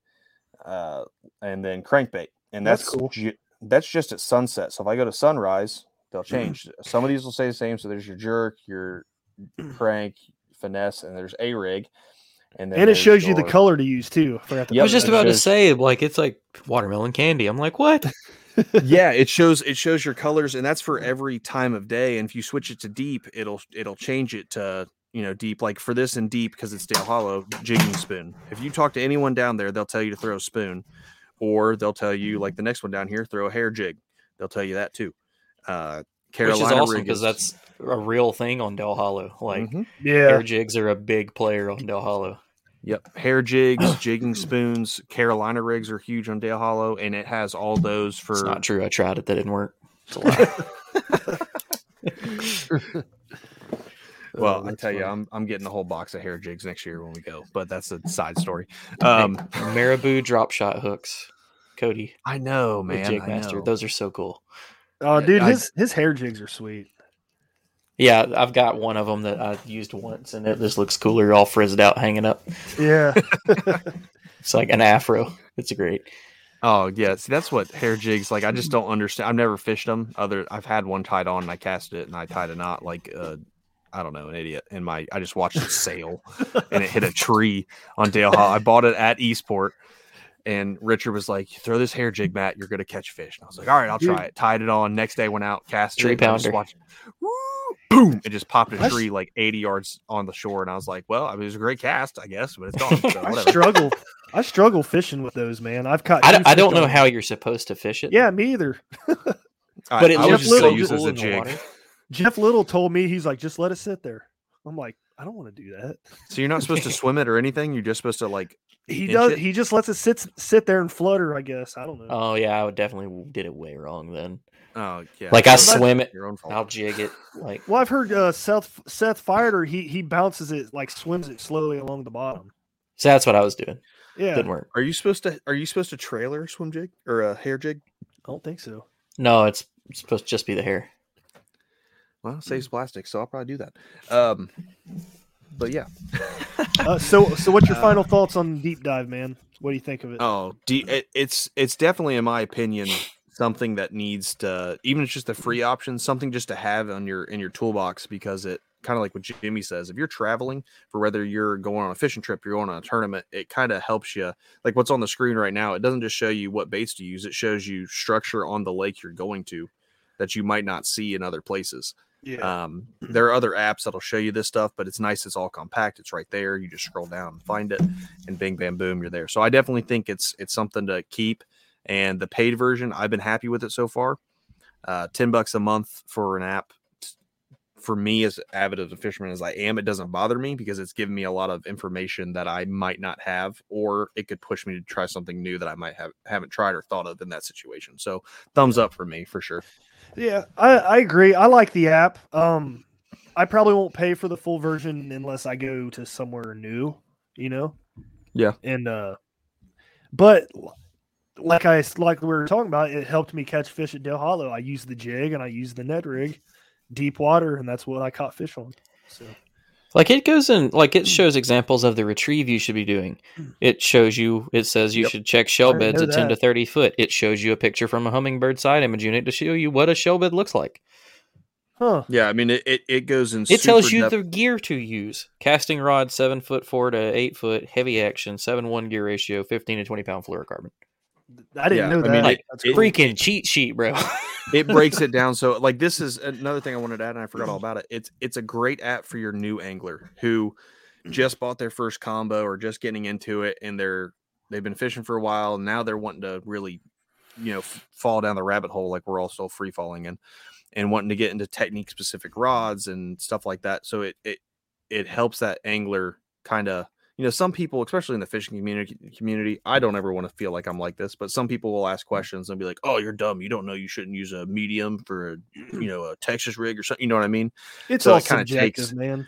uh, and then crankbait. And That's that's cool. ju- that's just at sunset. So if I go to sunrise, they'll mm-hmm. change. Some of these will stay the same. So there's your jerk, your mm. crank, finesse, and there's a rig. And then And it there's shows you the color to use too. I to Yep, I was just it about to say, like, it's like watermelon candy. I'm like, what? yeah, it shows it shows your colors, and that's for mm. every time of day. And if you switch it to deep, it'll it'll change it to you know deep. Like for this and deep because it's Dale Hollow jigging spoon. If you talk to anyone down there, they'll tell you to throw a spoon, or they'll tell you like the next one down here, throw a hair jig. They'll tell you that too. Uh, Carolina Which is awesome because that's a real thing on Dale Hollow. Like, Mhm. Yeah. air jigs are a big player on Dale Hollow. Yep. Hair jigs, jigging spoons, Carolina rigs are huge on Dale Hollow, and it has all those for It's not true. I tried it. That didn't work. It's a lie. well, Oh, I that's tell you. I'm I'm getting a whole box of hair jigs next year when we go, but that's a side story. Um Marabou drop shot hooks. Cody, I know, man. Jig I Master. know. Those are so cool. Oh, dude, I- his his hair jigs are sweet. Yeah, I've got one of them that I used once, and it just looks cooler, all frizzed out, hanging up. Yeah. It's like an afro. It's great. Oh yeah, see that's what hair jigs like. I just don't understand. I've never fished them. Other, I've had one tied on and I cast it and I tied a knot like uh, I don't know, an idiot. And my I just watched it sail and it hit a tree on Dale Hollow. I bought it at Eastport. And Richard was like, "Throw this hair jig, Matt. You're gonna catch fish." And I was like, "All right, I'll try it." Tied it on. Next day, went out, cast Tree it. and just pounder. watched- Woo! Boom! It just popped a That's- tree like 80 yards on the shore, and I was like, "Well, I mean, it was a great cast, I guess, but it's gone." So I struggle. I struggle fishing with those, man. I've caught. I, don't- I don't fish know on how you're supposed to fish it. Yeah, me either. But it I would looks just say little use as a in the jig. Water. Jeff Little told me he's like, just let it sit there. I'm like, I don't want to do that. So you're not supposed to swim it or anything. You're just supposed to like. He does. it? He just lets it sit sit there and flutter. I guess I don't know. Oh yeah, I would definitely did it way wrong then. Oh yeah. Like I so swim it. Your own fault. I'll jig it. Like well, I've heard uh, Seth Seth Feider. He he bounces it like swims it slowly along the bottom. so that's what I was doing. Yeah, Didn't work. Are you supposed to? Are you supposed to trailer swim jig or a hair jig? I don't think so. No, it's supposed to just be the hair. Well, it saves plastic, so I'll probably do that. Um, but yeah. Uh, so so what's your Uh, final thoughts on deep dive, man? What do you think of it? Oh, de- it, it's it's definitely, in my opinion, something that needs to even if it's just a free option, something just to have on your in your toolbox because it kind of like what Jimmy says, if you're traveling for whether you're going on a fishing trip, you're going on a tournament, it kind of helps you. Like what's on the screen right now, it doesn't just show you what baits to use; it shows you structure on the lake you're going to that you might not see in other places. Yeah. Um, there are other apps that'll show you this stuff, but it's nice. It's all compact. It's right there. You just scroll down and find it, and bing, bam, boom, you're there. So I definitely think it's it's something to keep. And the paid version, I've been happy with it so far. Uh, Ten bucks a month for an app. For me, as avid as a fisherman as I am, it doesn't bother me because it's giving me a lot of information that I might not have, or it could push me to try something new that I might have haven't tried or thought of in that situation. So, thumbs up for me for sure. Yeah, I, I agree. I like the app. Um, I probably won't pay for the full version unless I go to somewhere new, you know. Yeah. And uh, but like I like we were talking about, it helped me catch fish at Dale Hollow. I used the jig and I used the net rig, deep water, and that's what I caught fish on. So Like it goes in, like it shows examples of the retrieve you should be doing. It shows you, it says you Yep. should check shell beds at 10 to 30 foot. It shows you a picture from a Humminbird side image unit to show you what a shell bed looks like. huh. Yeah, I mean it. It, it goes in. It tells you depth- the gear to use casting rod, seven foot four to eight foot, heavy action, seven one gear ratio, 15 to 20 pound fluorocarbon. I didn't Yeah, know I that. mean, it- That's it- Freaking cheat sheet, bro. it breaks it down so like this is another thing i wanted to add and i forgot all mm-hmm. about it it's it's a great app for your new angler who mm-hmm. just bought their first combo or just getting into it and they're they've been fishing for a while and now they're wanting to really you know f- fall down the rabbit hole like we're all still free falling in and wanting to get into technique specific rods and stuff like that so it it it helps that angler kind of you know some people especially in the fishing community community i don't ever want to feel like i'm like this but some people will ask questions and be like oh you're dumb you don't know you shouldn't use a medium for a you know a texas rig or something you know what i mean it's so all it kinda subjective, takes- man.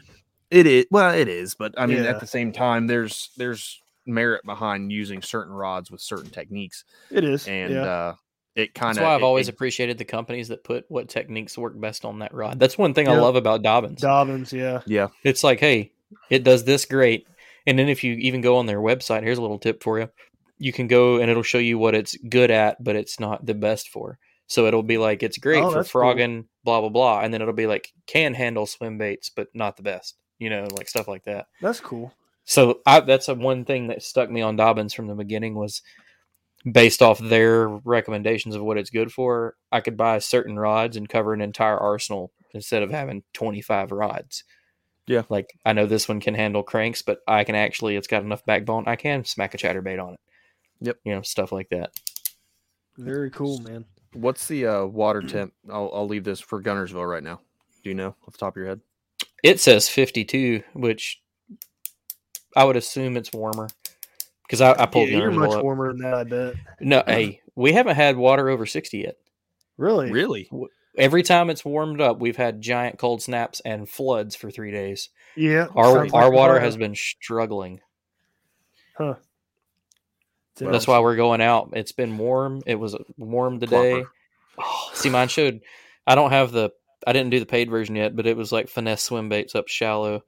it is well it is but i mean Yeah. at the same time there's there's merit behind using certain rods with certain techniques It is. and yeah. uh it kind That's of why I've always appreciated the companies that put what techniques work best on that rod. That's one thing I love about Dobbins. Dobbins, yeah. yeah It's like, hey, it does this great. And then if you even go on their website, here's a little tip for you. You can go and it'll show you what it's good at, but it's not the best for. So it'll be like it's great Oh, for that's cool. frogging, blah blah blah, and then it'll be like can handle swim baits, but not the best. You know, like stuff like that. That's cool. So I, that's a one thing that stuck me on Dobbins from the beginning was based off their recommendations of what it's good for. I could buy certain rods and cover an entire arsenal instead of having 25 rods. Yeah. Like I know this one can handle cranks, but I can actually, it's got enough backbone. I can smack a chatterbait on it. Yep. You know, stuff like that. Very cool, man. what's the uh water temp i'll, I'll leave this for Guntersville right now do you know off the top of your head It says 52, which I would assume it's warmer because I, I pulled Yeah, you're much up. warmer than that, I bet. No, hey, we haven't had water over 60 yet. Really? really Every time it's warmed up, we've had giant cold snaps and floods for three days. Yeah. Our our like water has been struggling. Huh. It's That's why we're going out. It's been warm. It was warm today. Oh, see, mine showed. I don't have the. I didn't do the paid version yet, but it was like finesse swim baits up shallow.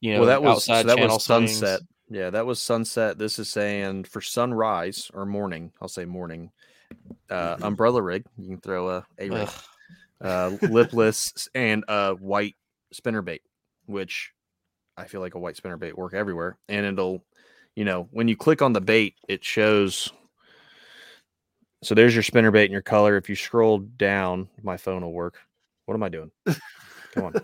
You know, well that was so that channel was swings. sunset yeah that was sunset this is saying for sunrise or morning i'll say morning uh umbrella rig. You can throw a a rig. Uh lipless and a white spinner bait which i feel like a white spinner bait work everywhere. And it'll you know when you click on the bait it shows so there's your spinner bait and your color. If you scroll down my phone will work. What am i doing? Come on.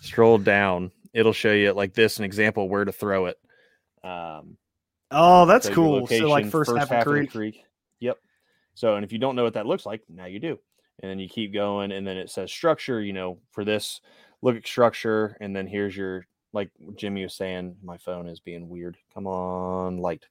Scroll down. It'll show you like this an example where to throw it. Um Oh, that's cool. So like location, first, half, of of creek. creek. So, and if you don't know what that looks like, now you do. And then you keep going, and then it says structure. You know, for this, look at structure, and then here's your like Jimmy was saying. My phone is being weird. Come on, light.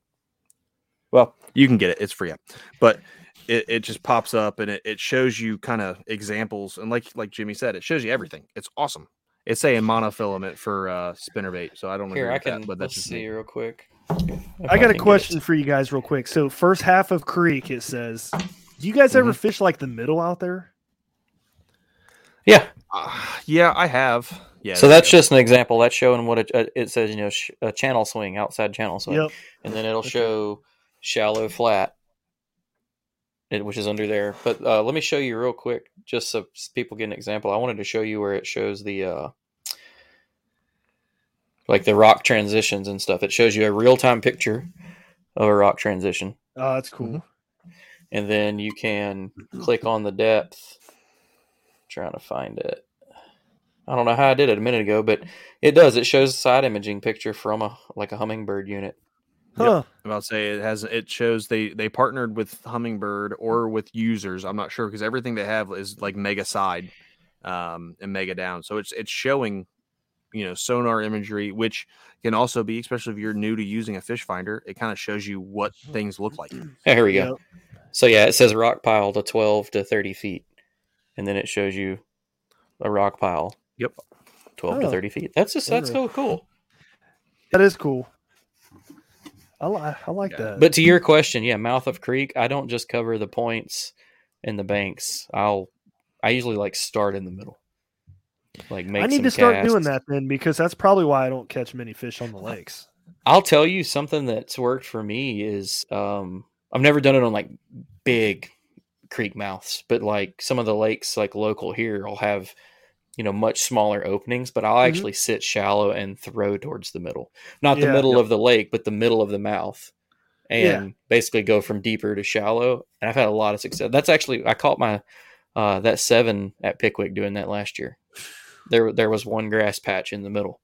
Well, you can get it. It's free up, but it, it just pops up and it, it shows you kind of examples. And like like Jimmy said, it shows you everything. It's awesome. It's saying monofilament for uh spinnerbait, so I don't Here, agree I can. that, but that's let's see me. real quick. If I got can a question for you guys, real quick. So first half of creek, it says, "Do you guys ever Mm-hmm. fish like the middle out there?" Yeah. Uh, yeah, I have. Yeah. so that's just an example. That's showing what it, uh, it says. You know, sh- a channel swing, outside channel swing, Yep. and then it'll show shallow flat, it, which is under there. But uh, let me show you real quick, just so people get an example. I wanted to show you where it shows the uh, like the rock transitions and stuff. It shows you a real time picture of a rock transition, Oh, that's cool. and then you can click on the depth. trying to find it. I don't know how I did it a minute ago, but it does. It shows a side imaging picture from a like a Humminbird unit. Yep. Huh. I'm about to say it has it shows they they partnered with Humminbird or with users. I'm not sure because everything they have is like mega side um and mega down. So it's it's showing you know sonar imagery which can also be especially if you're new to using a fish finder it kind of shows you what mm-hmm. things look like mm-hmm. Here we go. Yep. So yeah, it says rock pile to 12 to 30 feet, and then it shows you a rock pile. Yep. 12 to Oh. 30 feet. That's just that's so cool. That is cool. I, li- I like that. But to your question, yeah, mouth of creek, I don't just cover the points and the banks. I'll I usually like start in the middle. Like make I need to start doing that then because that's probably why I don't catch many fish on the lakes. I'll tell you something that's worked for me is um I've never done it on like big creek mouths, but like some of the lakes like local here will have you know much smaller openings, but I'll Mhm. actually sit shallow and throw towards the middle. Not the middle of the lake, but the middle of the mouth. And basically go from deeper to shallow. And I've had a lot of success. That's actually I caught my uh that 7 at Pickwick doing that last year. There there was one grass patch in the middle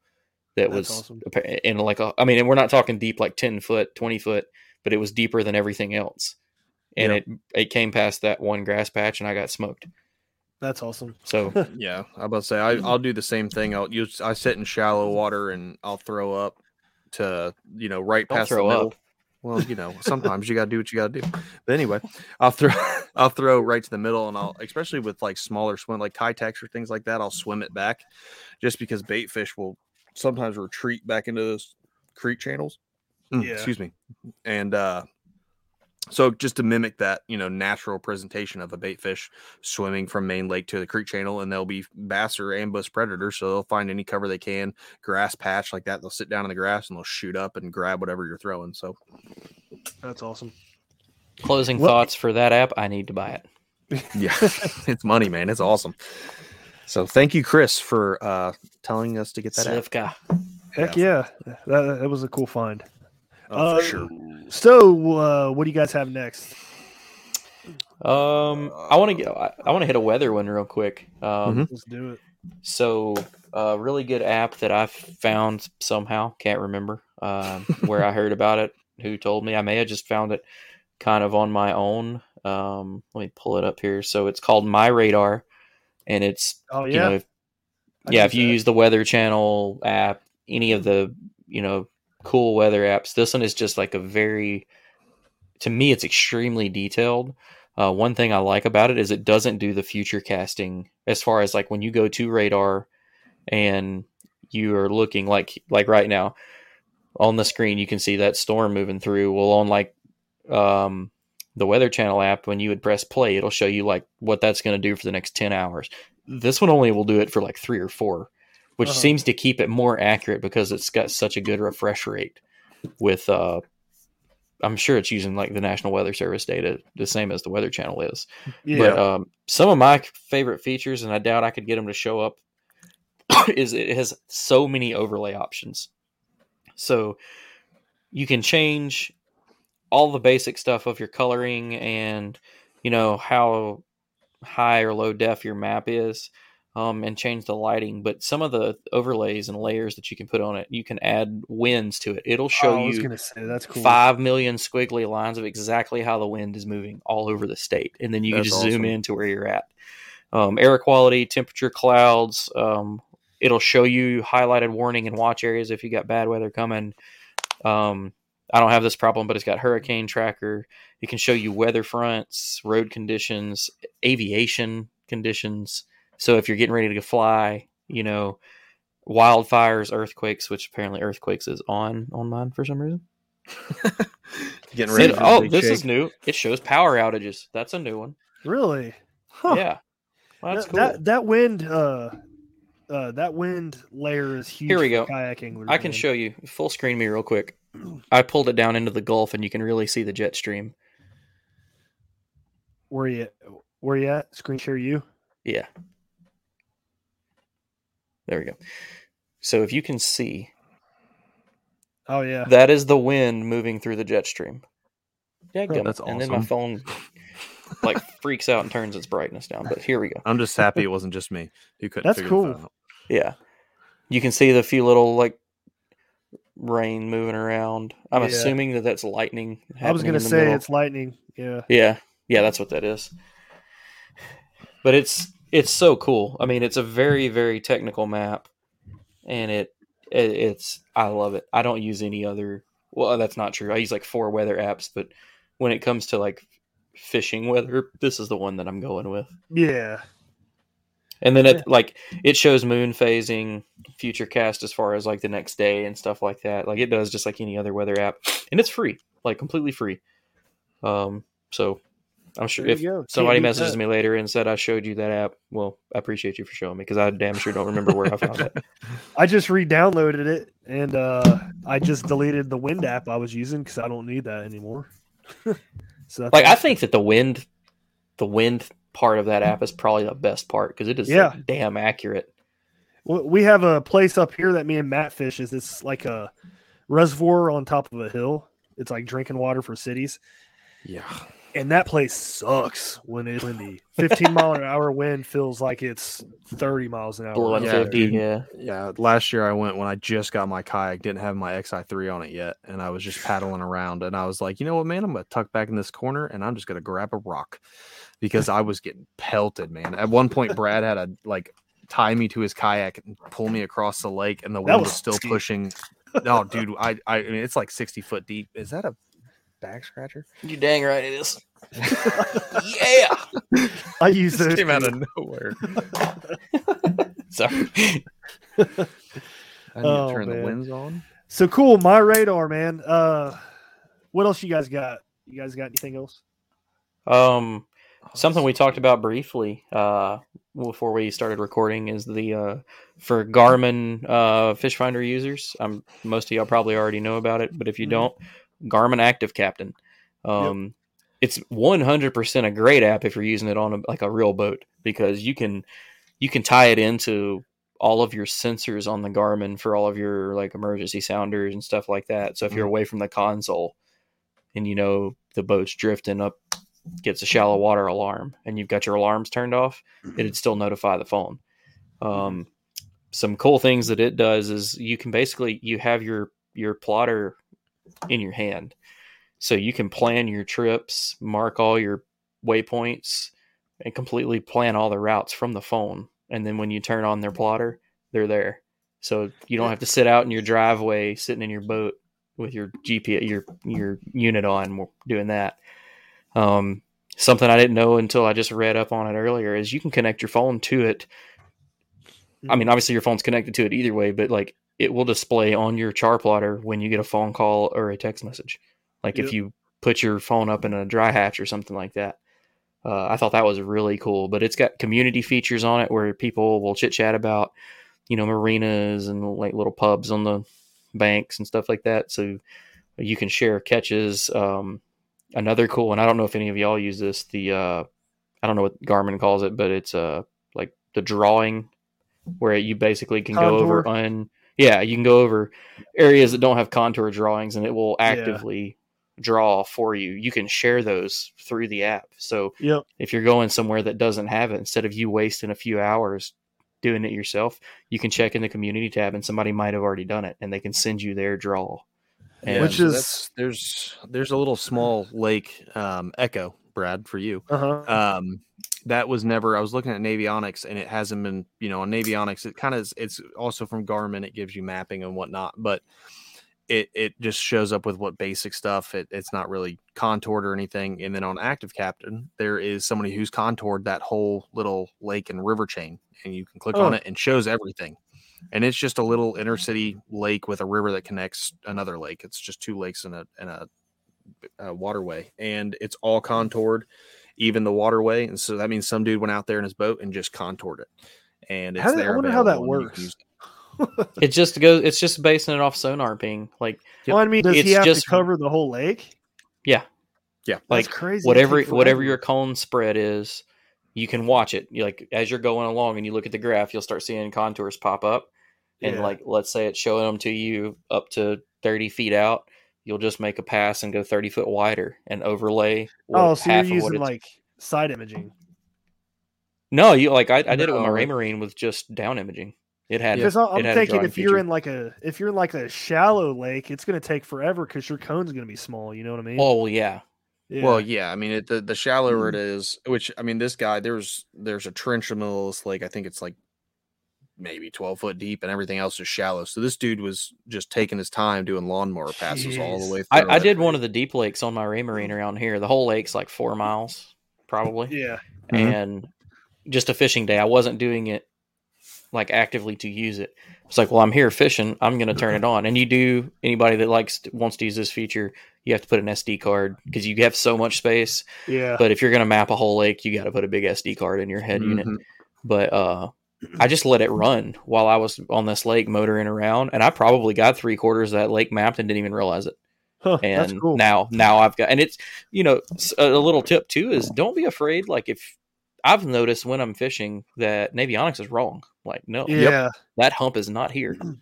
that That's was awesome. appa- in like a I mean, and we're not talking deep like 10 foot, 20 foot, but it was deeper than everything else. And Yep. it it came past that one grass patch and I got smoked. That's awesome. So yeah i'm about to say I, i'll do the same thing i'll use i sit in shallow water and i'll throw up to you know right Don't past throw the middle up. Well you know sometimes you gotta do what you gotta do. But anyway i'll throw i'll throw right to the middle and i'll especially with like smaller swim like Keitechs or things like that i'll swim it back just because bait fish will sometimes retreat back into those creek channels. Mm, Yeah. excuse me. And uh so just to mimic that you know natural presentation of a bait fish swimming from main lake to the creek channel and they'll be bass or ambush predators so they'll find any cover they can grass patch like that they'll sit down in the grass and they'll shoot up and grab whatever you're throwing so That's awesome. closing What- thoughts for that app, I need to buy it. yeah it's money man it's awesome so thank you chris for uh telling us to get that app. Slivka. Heck yeah. That, that was a cool find. Oh, for Uh, sure So, uh, what do you guys have next? Um I want to get I, I want to hit a weather one real quick. Um Mhm. Let's do it. So, a really good app that I found somehow, can't remember um, where I heard about it, who told me. I may have just found it kind of on my own. Um, let me pull it up here. So, it's called My Radar, and it's, Oh, you yeah. know, if, yeah, if you that. use the Weather Channel app, any of the, you know, cool weather apps, this one is just like a very, to me, it's extremely detailed. Uh, one thing I like about it is it doesn't do the future casting as far as like when you go to radar and you are looking like like right now on the screen you can see that storm moving through. Well, on like um, the Weather Channel app, when you would press play, it'll show you like what that's going to do for the next ten hours. This one only will do it for like three or four, which Uh-huh. seems to keep it more accurate because it's got such a good refresh rate with uh I'm sure it's using like the National Weather Service data, the same as the Weather Channel is. Yeah. But um, some of my favorite features, and I doubt I could get them to show up, is it has so many overlay options. So you can change all the basic stuff of your coloring and you know how high or low def your map is um, and change the lighting but some of the overlays and layers that you can put on it you can add winds to it it'll show Oh, I was you say that's cool. five million squiggly lines of exactly how the wind is moving all over the state, and then you can That's just zoom in to where you're at. Um, air quality, temperature, clouds. Um, it'll show you highlighted warning and watch areas if you got bad weather coming. Um, I don't have this problem, but it's got hurricane tracker. It can show you weather fronts, road conditions, aviation conditions. So if you're getting ready to fly, you know, wildfires, earthquakes, which apparently earthquakes is on on mine for some reason. getting ready It- oh, big this is new. It shows power outages. That's a new one. Really? Huh. Yeah, well, that's that, cool. that that wind uh uh that wind layer is huge. Here we go. Kayaking. I can show you full screen me real quick. I pulled it down into the Gulf, and you can really see the jet stream. where you where you at. Screen share you. Yeah, there we go. So if you can see, Oh yeah. That is the wind moving through the jet stream. Yeah, That's And then my phone like freaks out and turns its brightness down. But here we go. I'm just happy it wasn't just me who couldn't. That's figure cool. The out. Yeah. You can see the few little like rain moving around. I'm Yeah. assuming that that's lightning. I was gonna say middle. it's lightning. Yeah. Yeah, yeah, that's what that is. But it's it's so cool. I mean, it's a very very technical map, and it, it it's I love it. I don't use any other. Well, that's not true. I use like four weather apps, but when it comes to like fishing weather, this is the one that I'm going with. Yeah. And then it like it shows moon phasing, future cast as far as like the next day and stuff like that. Like it does just like any other weather app, and it's free, like completely free. Um, so I'm sure if you go. Can't somebody messages me later and said I showed you that app, well, I appreciate you for showing me because I damn sure don't remember where I found it. I just re-downloaded it and uh I just deleted the wind app I was using because I don't need that anymore. so Like I think that the wind, the wind part of that app is probably the best part because it is like, Yeah. damn accurate. Well, we have a place up here that me and Matt fish is. It's like a reservoir on top of a hill. It's like drinking water for cities. Yeah. And that place sucks when it's windy. 15 mile an hour wind feels like it's 30 miles an hour. Blowing yeah, yeah. Yeah, last year I went when I just got my kayak, didn't have my XI3 on it yet, and I was just paddling around, and I was like, you know what, man, I'm gonna tuck back in this corner, and I'm just gonna grab a rock because I was getting pelted, man. At one point, Brad had to like tie me to his kayak and pull me across the lake, and the wind was was still steep. pushing. No, dude, I, I, I mean, it's like 60 foot deep. Is that a back scratcher? You dang right it is. yeah. I use This those. came out of nowhere. Sorry. I need Oh, to turn man. the winds on. So cool, my radar, man. Uh what else you guys got? You guys got anything else? Um, something we talked about briefly uh, before we started recording is the uh, for Garmin uh, fish finder users. I'm most of y'all probably already know about it, but if you Mhm. don't, Garmin Active Captain. Um, It's 100% a great app if you're using it on a, like a real boat because you can you can tie it into all of your sensors on the Garmin for all of your like emergency sounders and stuff like that. So if you're away from the console and you know the boat's drifting up gets a shallow water alarm and you've got your alarms turned off, it'd still notify the phone. Um, some cool things that it does is you can basically you have your your plotter in your hand, so you can plan your trips, mark all your waypoints, and completely plan all the routes from the phone. And then when you turn on their plotter, they're there. So you don't have to sit out in your driveway, sitting in your boat with your GPS, your your unit on, doing that. Um, something I didn't know until I just read up on it earlier is you can connect your phone to it. I mean, obviously your phone's connected to it either way, but like it will display on your char plotter when you get a phone call or a text message. Like Yep. if you put your phone up in a dry hatch or something like that. Uh, I thought that was really cool, but it's got community features on it where people will chit chat about, you know, marinas and like little pubs on the banks and stuff like that. So you can share catches. Um, another cool one. I don't know if any of y'all use this. The uh, I don't know what Garmin calls it, but it's uh like the drawing where you basically can go over Contour? On yeah you can go over areas that don't have contour drawings and it will actively draw for you. You can share those through the app. So Yep. if you're going somewhere that doesn't have it, instead of you wasting a few hours doing it yourself, you can check in the community tab and somebody might have already done it and they can send you their draw. And Which is- there's there's a little small lake um, echo brad for you Uh-huh. um that was never i was looking at navionics and it hasn't been you know on navionics it kind of it's also from garmin it gives you mapping and whatnot but it it just shows up with what basic stuff it, it's not really contoured or anything and then on active captain there is somebody who's contoured that whole little lake and river chain and you can click on Oh. it and shows everything and it's just a little inner city lake with a river that connects another lake it's just two lakes and a and a, a waterway and it's all contoured even the waterway and so that means some dude went out there in his boat and just contoured it and it's How did- I wonder how that available and you works. it. it just goes it's just basing it off sonar ping. Like Well, I mean, does he have just- to cover the whole lake? yeah, yeah like That's crazy. Whatever whatever your cone spread is, you can watch it. You like as you're going along and you look at the graph, you'll start seeing contours pop up. And Yeah. like let's say it's showing them to you up to 30 feet out, you'll just make a pass and go 30 foot wider and overlay. Oh, what- so you're half of what using like side imaging. no, you like I, I did it with my No. Raymarine with just down imaging. It had Because I'm it had thinking drawing if you're feature. in like a if you're in like a shallow lake, it's going to take forever because your cone's going to be small. You know what I mean? Oh well, yeah. yeah. Well, yeah, I mean, it, the the shallower it mm. is, which I mean, this guy there's there's a trench in the middle of this lake. I think it's like maybe twelve foot deep, and everything else is shallow. So this dude was just taking his time doing lawnmower passes all the way through. I, I did one of the deep lakes on my Raymarine around here. The whole lake's like four miles, probably. yeah, Mhm. And just a fishing day. I wasn't doing it like actively to use it. It's like, well, I'm here fishing. I'm going to turn it on. And you do. Anybody that likes wants to use this feature, you have to put an SD card because you have so much space. yeah. But if you're going to map a whole lake, you got to put a big SD card in your head unit. Mhm. But uh, I just let it run while I was on this lake motoring around, and I probably got three quarters of that lake mapped and didn't even realize it. Huh, And cool. now, now I've got, and it's you know a little tip too is don't be afraid. Like if I've noticed when I'm fishing that Navionics is wrong. Like no, yeah, that hump is not here. Mhm.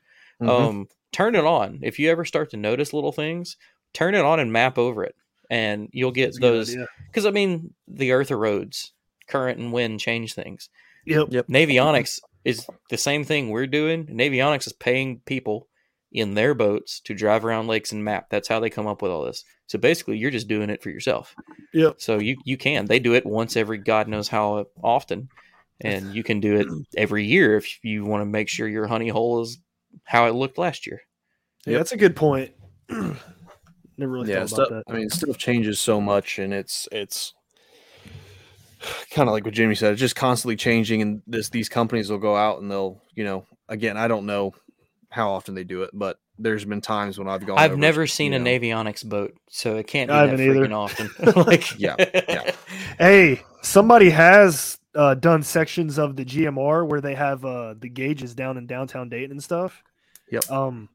Um, turn it on. If you ever start to notice little things, turn it on and map over it, and you'll get that's those. Because I mean, the earth erodes, current and wind change things. Yep. Yep. Navionics is the same thing we're doing. Navionics is paying people in their boats to drive around lakes and map. That's how they come up with all this. So basically, you're just doing it for yourself. Yep. So you you can. They do it once every God knows how often, and you can do it every year if you want to make sure your honey hole is how it looked last year. Yeah, that's a good point. Never really yeah, thought stuff, about that. I mean, stuff changes so much, and it's it's kind of like what Jimmy said. It's just constantly changing, and this these companies will go out and they'll, you know, again, I don't know how often they do it, but there's been times when I've gone. I've over, never you seen a know, Navionics boat, so it can't be I that haven't either. freaking often. like, Yeah, yeah. Hey, somebody has uh, done sections of the GMR where they have uh, the gauges down in downtown Dayton and stuff. Yep. Um,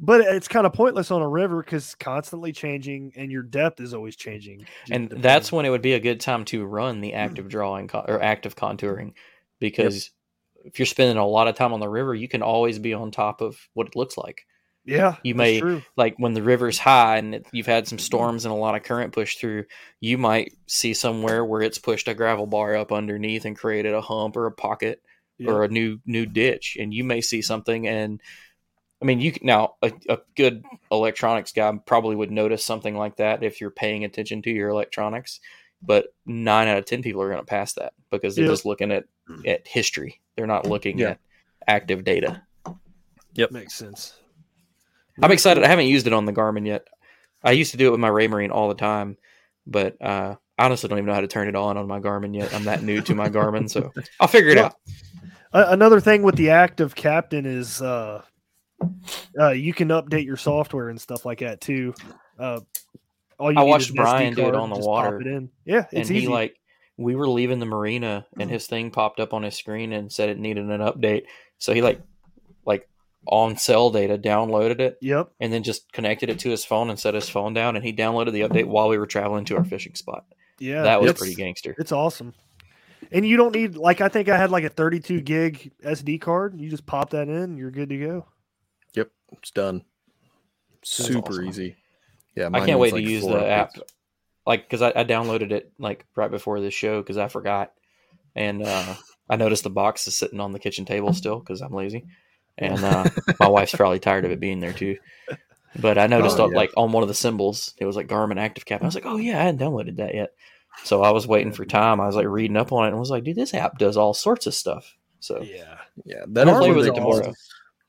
but it's kind of pointless on a river because constantly changing and your depth is always changing. and that's when it would be a good time to run the hmm. active drawing or active contouring because if you're spending a lot of time on the river you can always be on top of what it looks like. Yeah, you may- like when the river's high and it, you've had some storms and a lot of current push through you might see somewhere where it's pushed a gravel bar up underneath and created a hump or a pocket or a new new ditch and you may see something and i mean you now a, a good electronics guy probably would notice something like that if you're paying attention to your electronics but nine out of ten people are going to pass that because they're Yeah. just looking at at history they're not looking Yeah. at active data Yep, makes sense. i'm excited i haven't used it on the garmin yet i used to do it with my Raymarine all the time but uh I honestly don't even know how to turn it on on my Garmin yet. I'm that new to my Garmin, so I'll figure it Yeah. out. Another thing with the active captain is uh, uh, you can update your software and stuff like that too. Uh, all you I watched is an SD Brian do it on the water. it in. Yeah, it's and easy. he like we were leaving the marina and his thing popped up on his screen and said it needed an update so he like like on cell data downloaded it yep. and then just connected it to his phone and set his phone down and he downloaded the update while we were traveling to our fishing spot Yeah, that was pretty gangster It's awesome. And you don't need like I think I had like a 32 gig SD card. You just pop that in, you're good to go. Yep, it's done. Super awesome. easy. Yeah, i can't wait needs, to use the app updates. like because I, I downloaded it like right before this show because i forgot and uh i noticed the box is sitting on the kitchen table still because i'm lazy and uh my wife's probably tired of it being there too but i noticed Oh, on, yeah. like on one of the symbols it was like garmin active cap i was like oh yeah i hadn't downloaded that yet so i was waiting for time i was like reading up on it and was like dude this app does all sorts of stuff so Yeah. Yeah, that I'll play with it tomorrow.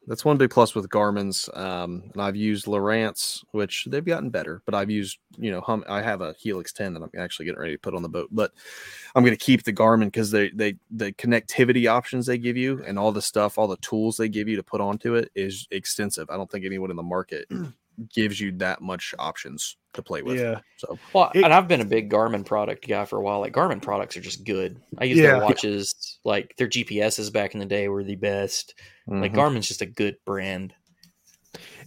That's one big plus with Garmin's. Um, and I've used Lowrance, which they've gotten better, but I've used, you know, hum, I have a Helix 10 that I'm actually getting ready to put on the boat, but I'm going to keep the Garmin because they, they, the connectivity options they give you and all the stuff, all the tools they give you to put onto it is extensive. I don't think anyone in the market gives you that much options to play with. Yeah. So, Well, It- and I've been a big Garmin product guy for a while. Like Garmin products are just good. I use Yeah. their watches. Like their GPSs back in the day were the best. Like mhm. Garmin's just a good brand.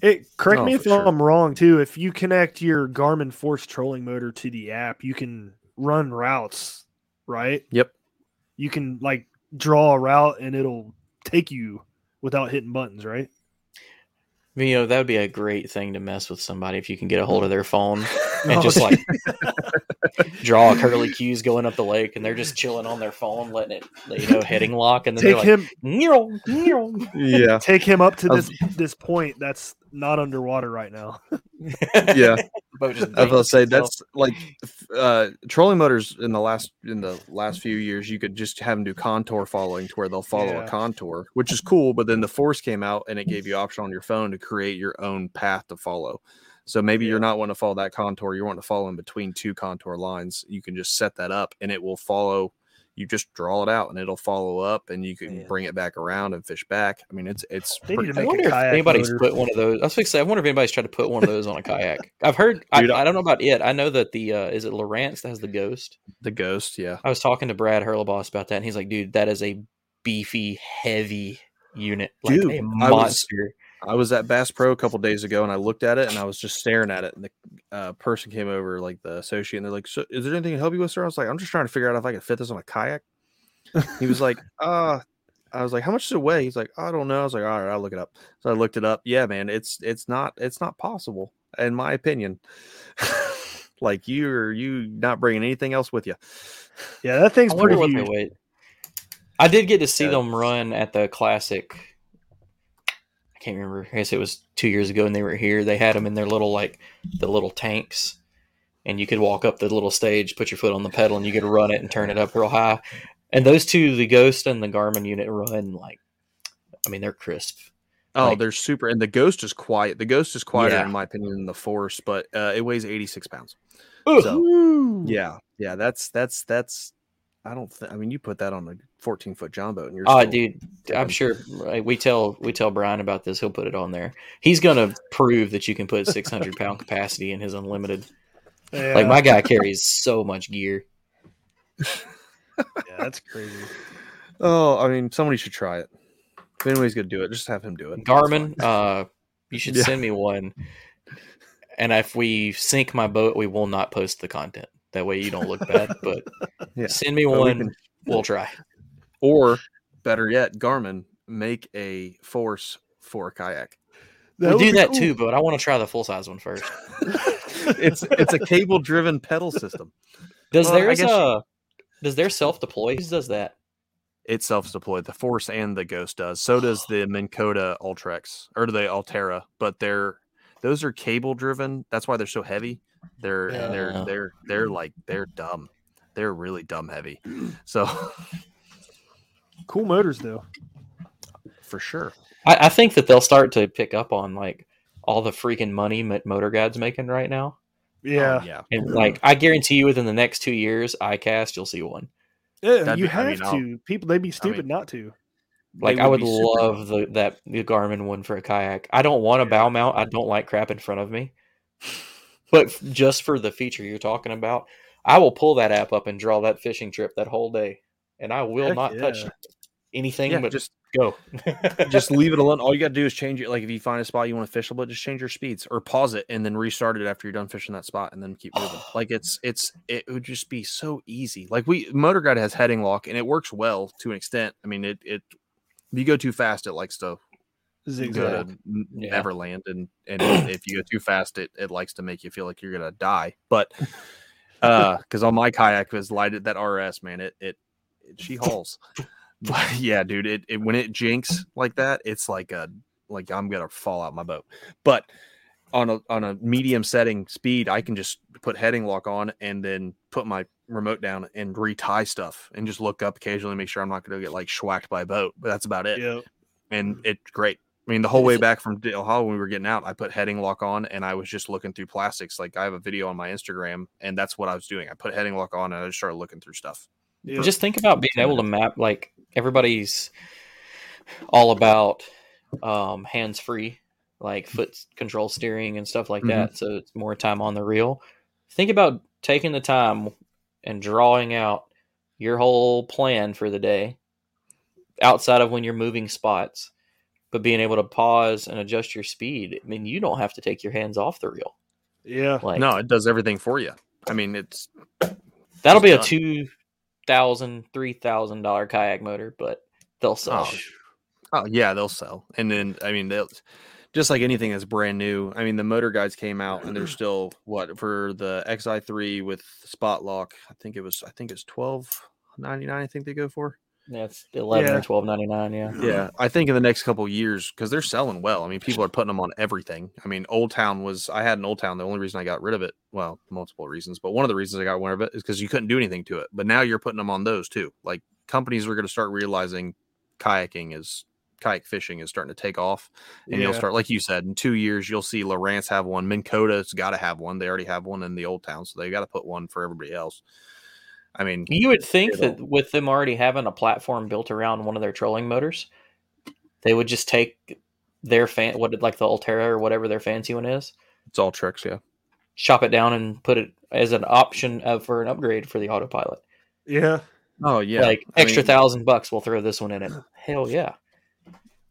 It correct Oh, me if sure. I'm wrong too. If you connect your Garmin Force trolling motor to the app, you can run routes, right? Yep. You can like draw a route and it'll take you without hitting buttons, right? You know, that would be a great thing to mess with somebody if you can get a hold of their phone and Oh, just like draw curly cues going up the lake and they're just chilling on their phone, letting it, you know, heading lock. And then take they're him, like, "Meow, meow." Yeah. take him up to this this point that's not underwater right now. Yeah. Boat just I was say itself. that's like uh trolling motors in the last in the last few years you could just have them do contour following to where they'll follow Yeah. a contour which is cool but then the force came out and it gave you option on your phone to create your own path to follow so maybe you're not wanting to follow that contour you're wanting to follow in between two contour lines you can just set that up and it will follow you just draw it out and it'll follow up and you can Yeah. bring it back around and fish back i mean it's it's They need pretty to I make a wonder if anybody's motor. put one of those. I was going to say, I wonder if anybody's tried to put one of those on a kayak. I've heard. I, Dude, I don't know about it. I know that the uh, is it Lowrance that has the ghost. the ghost yeah I was talking to Brad Hurleboss about that, and he's like, "Dude, that is a beefy, heavy unit, like Dude, a I was- monster." I was at Bass Pro a couple days ago and I looked at it and I was just staring at it. And the uh, person came over, like the associate, and they're like, so, Is there anything to help you with, sir? I was like, I'm just trying to figure out if I could fit this on a kayak. He was like, Uh, I was like, How much does it weigh? He's like, I don't know. I was like, All right, I'll look it up. So I looked it up. Yeah, man, it's it's not it's not possible, in my opinion. like you're you not bringing anything else with you. Yeah, that thing's I wonder pretty what huge. they weigh. I did get to see Yeah. them run at the classic. I can't remember. I guess it was two years ago, and they were here. They had them in their little like the little tanks, and you could walk up the little stage, put your foot on the pedal, and you could run it and turn it up real high. And those two, the Ghost and the Garmin unit, run like, I mean, they're crisp. Oh, Like- they're super, and the ghost is quiet. The ghost is quieter, Yeah. in my opinion, than the force, but uh, it weighs 86 pounds. Ugh. So yeah, yeah, that's that's that's. I don't. Th- I mean, you put that on a 14 foot John boat, and you're. Oh, still- dude, I'm sure like, we tell we tell Brian about this. He'll put it on there. He's gonna prove that you can put 600 pound capacity in his unlimited. Yeah, Like my guy carries so much gear. yeah, that's crazy. Oh, I mean, somebody should try it. If anybody's gonna do it, just have him do it. Garmin, uh, you should Yeah. send me one. And if we sink my boat, we will not post the content. That way you don't look bad. But Yeah. send me But we one. can- We'll try. or better yet, Garmin make a force for a kayak. That we would do that cool. too, but I want to try the full size one first. it's it's a cable driven pedal system. Does Well, I theirs guess uh does their self deploy? Who does that? It self deployed. The Force and the Ghost does. So does the Minn Kota Ultrex or the Ultera, but they're those are cable driven. That's why they're so heavy. They're and they're they're they're like they're dumb. They're really dumb heavy. So Cool motors though. for sure. I, I think that they'll start to pick up on like all the freaking money Mo- Motor Guide's making right now. Yeah, Oh, yeah. And like I guarantee you within the next two years, ICAST, you'll see one. yeah. That'd you be- I have mean, I'll- to. People, they'd be stupid mean, not to. Like They I would love the that the Garmin one for a kayak. I don't want a bow mount. I don't like crap in front of me. But just for the feature you're talking about, I will pull that app up and draw that fishing trip that whole day, and I will Heck not touch anything Yeah, but just go. just leave it alone. All you got to do is change it. Like if you find a spot you want to fish a little bit, just change your speeds or pause it and then restart it after you're done fishing that spot and then keep oh. moving. like it's it's it would just be so easy. Like we Motor Guide has heading lock and it works well to an extent. I mean it it if you go too fast, it likes to go Zigzag. to n- Yeah. Neverland and and if you go too fast, it it likes to make you feel like you're gonna die. But uh, because on my kayak was lighted that RS man, it it, it she hauls. But yeah, dude, it, it when it jinks like that, it's like a like I'm gonna fall out my boat. But on a on a medium setting speed, I can just put heading lock on and then put my remote down and retie stuff and just look up occasionally, make sure I'm not gonna get like schwacked by a boat. But that's about it. Yeah. And it's great. I mean, the whole way back from Dale Hollow when we were getting out, I put heading lock on and I was just looking through plastics. Like I have a video on my Instagram, and that's what I was doing. I put heading lock on and I just started looking through stuff. Yeah. Just think about being able to map. Like everybody's all about um, hands free, like foot control steering and stuff like Mhm. that. So it's more time on the reel. Think about taking the time and drawing out your whole plan for the day outside of when you're moving spots, but being able to pause and adjust your speed. I mean, you don't have to take your hands off the reel. yeah. Like no, it does everything for you. I mean, it's that'll be a done. two thousand, three thousand dollar kayak motor, but they'll sell. Oh, oh yeah, they'll sell. And then I mean, they'll just like anything that's brand new. I mean, the motor guides came out and they're still what for the XI3 with spot lock. I think it was. I think it's twelve ninety nine. I think they go for. Yeah, it's eleven Yeah. or twelve ninety nine. Yeah. Yeah, I think in the next couple years because they're selling well. I mean, people are putting them on everything. I mean, Old Town was. I had an Old Town. The only reason I got rid of it, well, multiple reasons, but one of the reasons I got rid of it is because you couldn't do anything to it. But now you're putting them on those too. Like companies are going to start realizing kayaking is kayak fishing is starting to take off, and you'll start like you said in two years you'll see Lowrance have one. Minn Kota's got to have one. They already have one in the Old Town, so they got to put one for everybody else. I mean, You would think that with them already having a platform built around one of their trolling motors, they would just take their fan, what like the Ultera or whatever their fancy one is, it's all tricks. Yeah. chop it down and put it as an option of, for an upgrade for the autopilot. Yeah. Oh yeah. like I extra mean- thousand bucks, we'll throw this one in it. Hell yeah!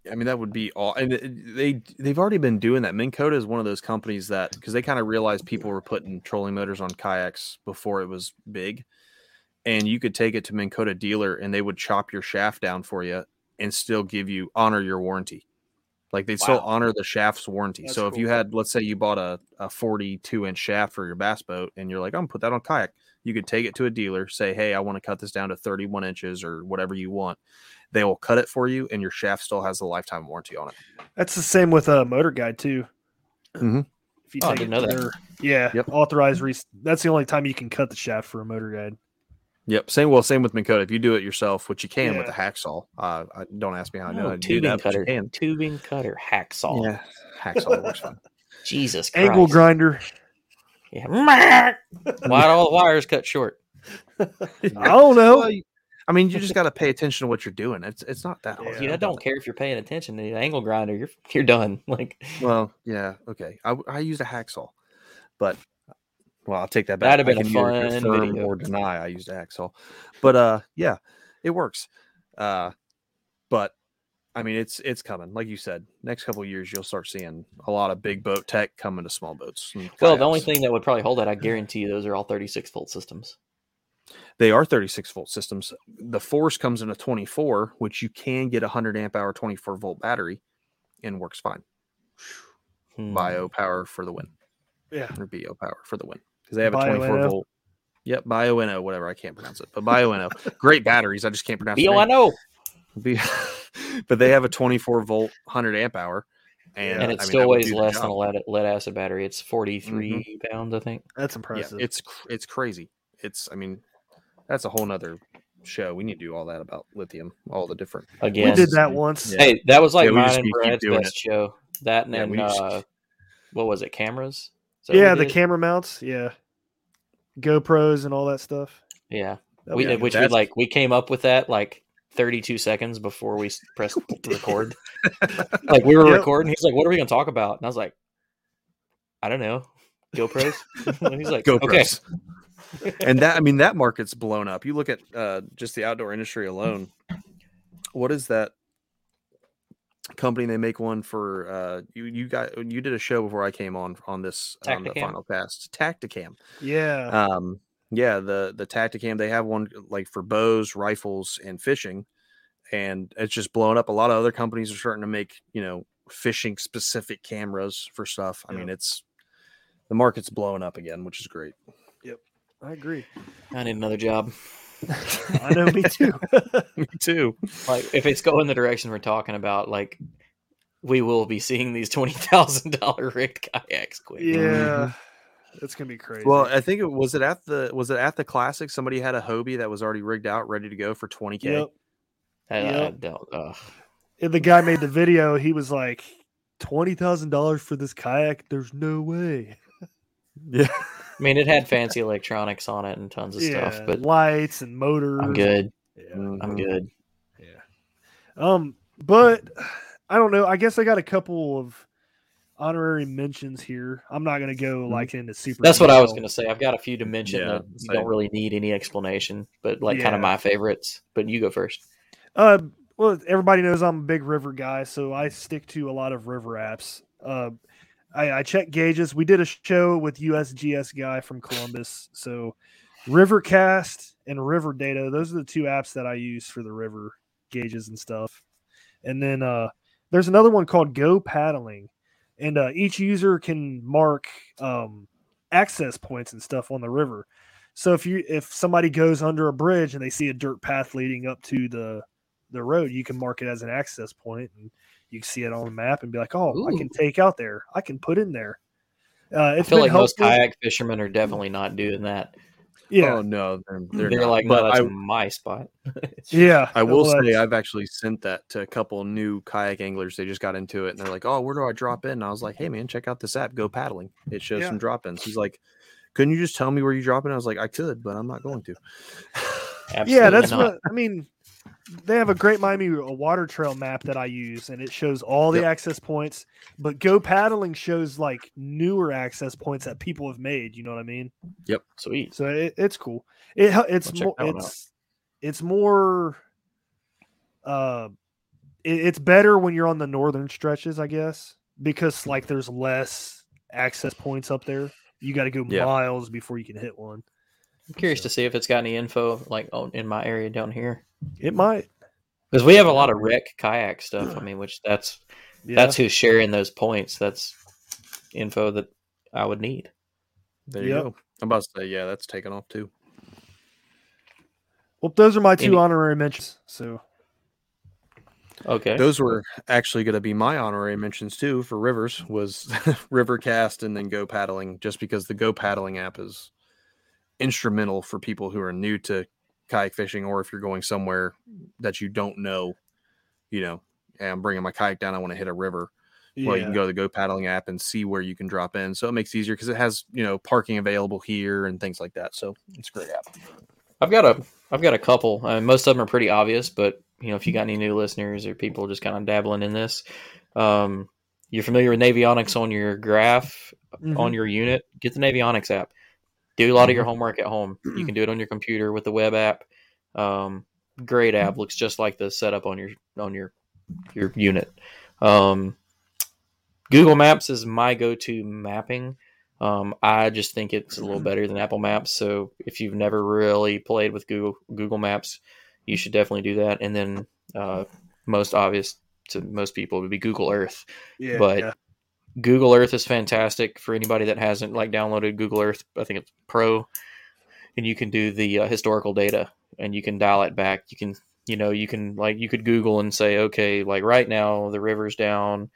I mean, that would be all. And they they've already been doing that. Minn Kota is one of those companies that because they kind of realized people were putting trolling motors on kayaks before it was big, and you could take it to Minn Kota dealer and they would chop your shaft down for you and still give you honor your warranty. Like they still Wow. honor the shaft's warranty. That's so if you had, let's say, you bought a, a 42 inch shaft for your bass boat, and you're like, I'm gonna put that on kayak. You could take it to a dealer, say, Hey, I want to cut this down to 31 inches or whatever you want. They will cut it for you, and your shaft still has a lifetime warranty on it. That's the same with a motor guide too. Mhm. If you Oh, I take didn't it know to that. their- yeah, Yep. authorized. Re- that's the only time you can cut the shaft for a motor guide. Yep. Same. Well, same with Minn Kota. If you do it yourself, which you can with Yeah. the hacksaw, uh, I, don't ask me how I know No, do tubing that. but cutter, can. tubing cutter, hacksaw. Yeah, hacksaw works fine. Jesus Christ! Angle grinder. Yeah. Why'd all the wires cut short? I don't know. I mean, you just got to pay attention to what you're doing. It's it's not that hard. Yeah. You know, don't care if you're paying attention to the angle grinder. You're you're done. Like Well, yeah, okay. I, I used a hacksaw, but well, I'll take that back. That'd have I been a fun confirm video. or deny I used a hacksaw, but uh, yeah, it works. Uh, but I mean, it's it's coming. Like you said, next couple of years you'll start seeing a lot of big boat tech coming to small boats. well, the only thing that would probably hold that, I guarantee you, those are all 36 volt systems. they are 36 volt systems. The Force comes in a 24, which you can get a 100 amp hour 24 volt battery, and works fine. Hmm. Bio power for the win. Yeah. or BO power for the win because they have a Bio 24 NO. volt. Yep, Bioenno, whatever. I can't pronounce it, but Bioenno. Great batteries. I just can't pronounce Yo, the I name. know. B- but they have a 24 volt, 100 amp hour, and, and it I mean, still weighs do the less than a lead, lead acid battery. It's 43 pounds, I think. That's Yeah, impressive. it's cr- it's crazy. It's I mean, that's a whole nother show. We need to do all that about lithium, all the different. Again, we did that once. Yeah. Hey, that was like Yeah, mine and Brad's doing best show. That and Yeah, then we just- uh, what was it? Cameras. Is that what Yeah, the camera mounts. Yeah, GoPros and all that stuff. Yeah, That we, was- which we like. We came up with that like 32 seconds before we pressed record. like we were Yep. recording. He's like, "What are we gonna talk about?" And I was like, "I don't know." GoPros. And he's like, "Okay." GoPros. and that I mean that market's blown up. You look at uh, just the outdoor industry alone. What is that company? They make one for uh, you. You got you did a show before I came on on this on the final cast. Tactacam. Yeah, Um, yeah, the the Tactacam they have one like for bows, rifles, and fishing, and it's just blown up. A lot of other companies are starting to make you know fishing specific cameras for stuff. I mean, it's the market's blowing up again, which is great. Yep. I agree. I need another job. I know, me too. Me too. Like if it's going the direction we're talking about, like we will be seeing these twenty thousand dollar rigged kayaks quick. yeah, mm-hmm. it's gonna be crazy. Well, I think it was it at the was it at the classic. Somebody had a Hobie that was already rigged out, ready to go for twenty k. yep. I, I don't. ugh. And the guy made the video. He was like, twenty thousand dollars for this kayak. There's no way. Yeah, I mean, it had fancy electronics on it and tons of yeah, stuff, but lights and motors. I'm good. Yeah. Mm-hmm. I'm good. Yeah. Um, but I don't know. I guess I got a couple of honorary mentions here. I'm not gonna go like into super. That's what I was going to say. I've got a few to mention Yeah, that you don't really need any explanation, but like kind of my favorites. But you go first. Uh, well, everybody knows I'm a big river guy, so I stick to a lot of river apps. Uh, I, I check gauges. We did a show with USGS guy from Columbus, so Rivercast and River Data. Those are the two apps that I use for the river gauges and stuff. And then uh, there's another one called Go Paddling. and uh, each user can mark um, access points and stuff on the river. So if you if somebody goes under a bridge and they see a dirt path leading up to the the road, you can mark it as an access point, and you see it on the map and be like, "Oh, I can take out there. I can put in there." Uh, I feel been like most kayak fishermen are definitely not doing that. Yeah, Oh no, they're, They're, they're, like, no, that's I, my spot. yeah. I will say I've actually sent that to a couple new kayak anglers. They just got into it and they're like, "Oh, where do I drop in?" And I was like, "Hey man, check out this app, Go Paddling. It shows Yeah. some drop ins." He's like, "Couldn't you just tell me where you drop in?" I was like, "I could, but I'm not going to." Yeah, that's not. what I mean. They have a great Miami a water trail map that I use, and it shows all the Yep. access points. But Go Paddling shows like newer access points that people have made. You know what I mean? Yep. Sweet. So it, it's cool. It it's I'll more out. it's it's more. Uh, it, it's better when you're on the northern stretches, I guess, because like there's less access points up there. You got to go Yeah. miles before you can hit one. I'm curious to see if it's got any info like on, in my area down here It might. because we have a lot of rec kayak stuff. I mean, which that's Yeah. that's who's sharing those points. That's info that I would need. There you Yep. go. I'm about to say, yeah, that's taken off too. well, those are my two Any- honorary mentions. So Okay. Those were actually going to be my honorary mentions too for rivers was Rivercast and then Go Paddling, just because the Go Paddling app is instrumental for people who are new to kayak fishing, or if you're going somewhere that you don't know, you know, I'm bringing my kayak down, I want to hit a river. Well, you can go to the Go Paddling app and see where you can drop in, so it makes it easier because it has you know parking available here and things like that. So it's a great app. I've got a I've got a couple. Uh, most of them are pretty obvious, but you know, if you got any new listeners or people just kind of dabbling in this, um, you're familiar with Navionics on your graph Mhm. on your unit. Get the Navionics app. Do a lot of your homework at home. You can do it on your computer with the web app. Um, great app. Looks just like the setup on your on your your unit. Um, Google Maps is my go-to mapping. Um, I just think it's a little better than Apple Maps. So if you've never really played with Google Google Maps, you should definitely do that. And then uh, most obvious to most people would be Google Earth. yeah, but yeah. Google Earth is fantastic for anybody that hasn't like downloaded Google Earth. I think it's Pro, and you can do the uh, historical data and you can dial it back. You can, you know, you can like you could Google and say, okay, like right now the river's down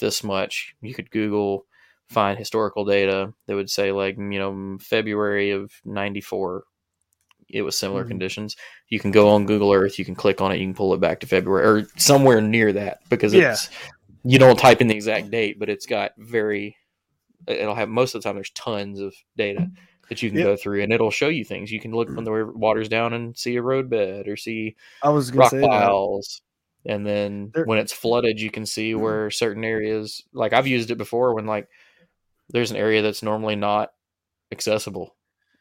this much. You could Google find historical data that would say like you know February of '94. It was similar Mhm. conditions. You can go on Google Earth. You can click on it. You can pull it back to February or somewhere near that because Yeah. it's you don't type in the exact date, but it's got very. It'll have most of the time. There's tons of data that you can Yep. go through, and it'll show you things. You can look when the water's down and see a roadbed or see I was rock say piles. And then when it's flooded, you can see mm-hmm. where certain areas, like I've used it before, when like there's an area that's normally not accessible,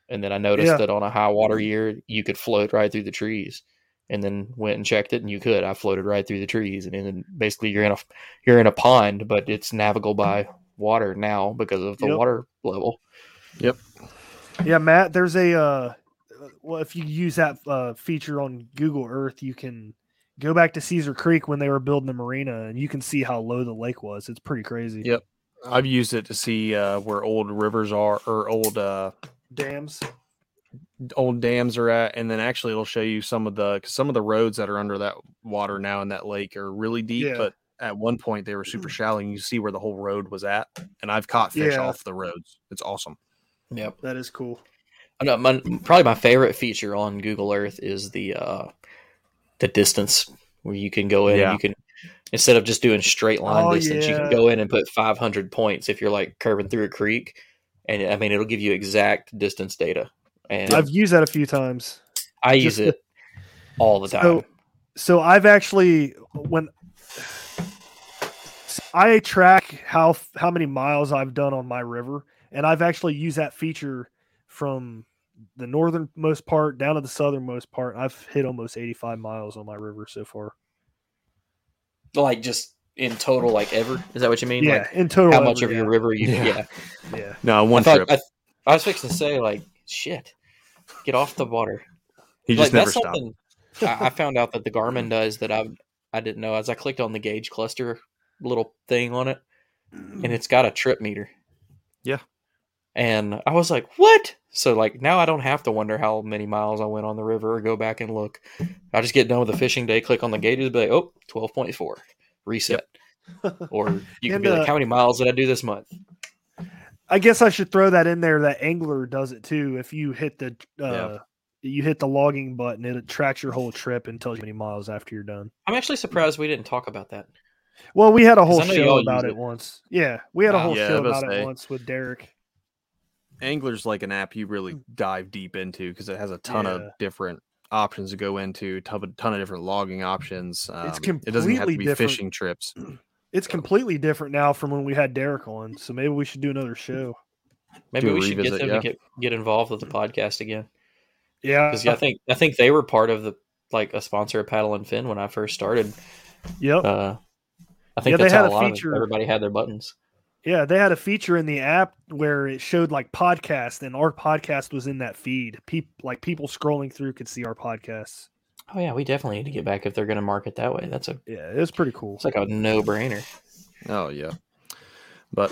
and then I noticed Yeah. that on a high water year, you could float right through the trees. And then went and checked it, and you could. I floated right through the trees, and then basically you're in a you're in a pond, but it's navigable by water now because of the Yep. water level. Yep. Yeah, Matt, there's a uh well if you use that uh feature on Google Earth, you can go back to Caesar Creek when they were building the marina and you can see how low the lake was. It's pretty crazy. Yep. I've used it to see uh, where old rivers are or old uh, Dams. Old dams are at, and then actually it'll show you some of the cause some of the roads that are under that water now in that lake are really deep, Yeah. but at one point they were super shallow. And you see where the whole road was at, and I've caught fish Yeah. off the roads. It's awesome. Yep. That is cool. I know, my, probably my favorite feature on Google Earth is the uh, the distance where you can go in Yeah. and you can instead of just doing straight line Oh, distance, you can go in and put 500 points if you're like curving through a creek, and I mean it'll give you exact distance data. And I've used that a few times. I use just- it all the time. So, so I've actually when I track how how many miles I've done on my river, and I've actually used that feature from the northernmost part down to the southernmost part. I've hit almost 85 miles on my river so far. like just in total, like ever is that what you mean? yeah, Like in total. how much every- of your river you? Yeah. Yeah, Yeah, yeah. No, I one thought trip. I, I was fixing to say like shit, get off the water. he like just never that's stopped. I, I found out that the Garmin does that I I didn't know as I clicked on the gauge cluster little thing on it. and it's got a trip meter. Yeah. And I was like, "What?" So like now I don't have to wonder how many miles I went on the river or go back and look. I just get done with the fishing day, click on the gauges, be like, "Oh, 12.4, reset." or you can And, be like, uh, "How many miles did I do this month?" I guess I should throw that in there. That ANGLR does it too. If you hit the uh, Yeah. you hit the logging button, it tracks your whole trip and tells you how many miles after you're done. I'm actually surprised we didn't talk about that. Well, we had a whole show about it it. once. Yeah, we had a whole Yeah, show about about to it once with Derek. ANGLR's like an app you really dive deep into because it has a ton of different options to go into, ton of, ton of different logging options. Um, It's it doesn't have to be different. fishing trips. It's completely different now from when we had Derek on. So maybe we should do another show. Maybe Do we should get them yeah. to get, get involved with the podcast again. Yeah, Because I think I think they were part of the like a sponsor of Paddle and Fin when I first started. yep. Uh, I think Yeah, they that's had how a a lot feature- of everybody had their buttons. Yeah, they had a feature in the app where it showed like podcast, and our podcast was in that feed. People like people scrolling through could see our podcasts. Oh yeah, we definitely need to get back if they're going to market that way. That's a Yeah, it was pretty cool. it's like a no brainer. Oh yeah. But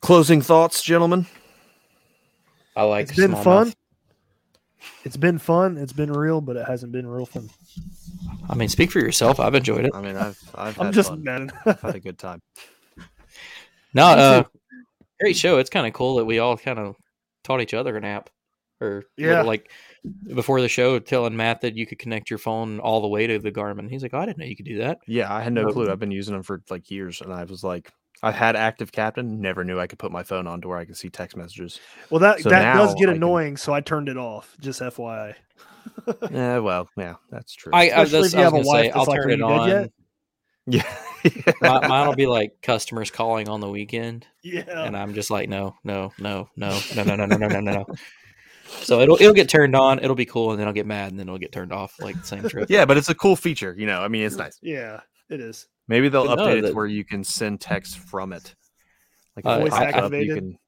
closing thoughts, gentlemen. I like. It's been smallmouth. fun. It's been fun. It's been real, but it hasn't been real fun. I mean, speak for yourself. I've enjoyed it. I mean, I've I've I'm had just fun. I've had a good time. No, uh, great show. It's kind of cool that we all kind of taught each other an app, or Yeah. like before the show, telling Matt that you could connect your phone all the way to the Garmin. He's like, oh, I didn't know you could do that. Yeah, I had no clue. Um, I've been using them for like years, and I was like, I had ActiveCaptain. Never knew I could put my phone on to where I could see text messages. well, that So that does get I can- annoying, so I turned it off. Just FYI. Yeah, well, yeah, that's true. I, I, Especially that's, if you I was gonna say, I'll like, turn it on. yet?" yeah, My, mine will be like customers calling on the weekend, Yeah. and I'm just like, no, no, no, no, no, no, no, no, no, no, no, no. So it'll it'll get turned on, it'll be cool, and then I'll get mad, and then it'll get turned off like the same trip. yeah, but it's a cool feature. You know, I mean, it's nice. Yeah, it is. Maybe they'll But no, update it that- to where you can send text from it. Like Uh, Voice pops up, you activated? can-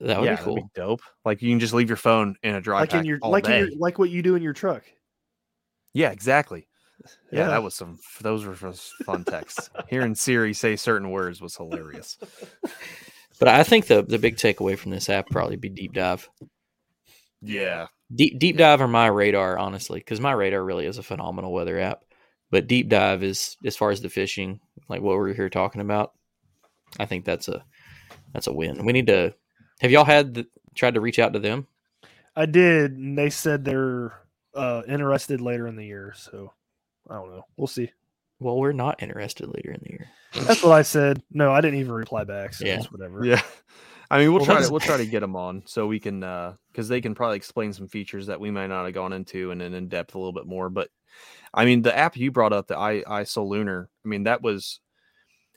That would yeah, be that'd cool. be dope. Like you can just leave your phone in a dry Like pack in your all like day. in your like what you do in your truck. Yeah, exactly. Yeah, Yeah. that was some. Those were some fun texts. Hearing Siri say certain words was hilarious. But I think the the big takeaway from this app probably be deep dive. Yeah, Deep deep dive or MyRadar, honestly, because MyRadar really is a phenomenal weather app. But deep dive is as far as the fishing, like what we're here talking about. I think that's a that's a win. We need to. Have y'all had the, tried to reach out to them? I did, and they said they're uh, interested later in the year. So I don't know. We'll see. Well, we're not interested later in the year. That's what I said. No, I didn't even reply back. So Yeah. it's whatever. yeah. I mean, we'll Well, try to we'll try to get them on so we can because they can probably explain some features that we might not have gone into and then in depth a little bit more. But I mean, the app you brought up, the I iSolunar, I mean, that was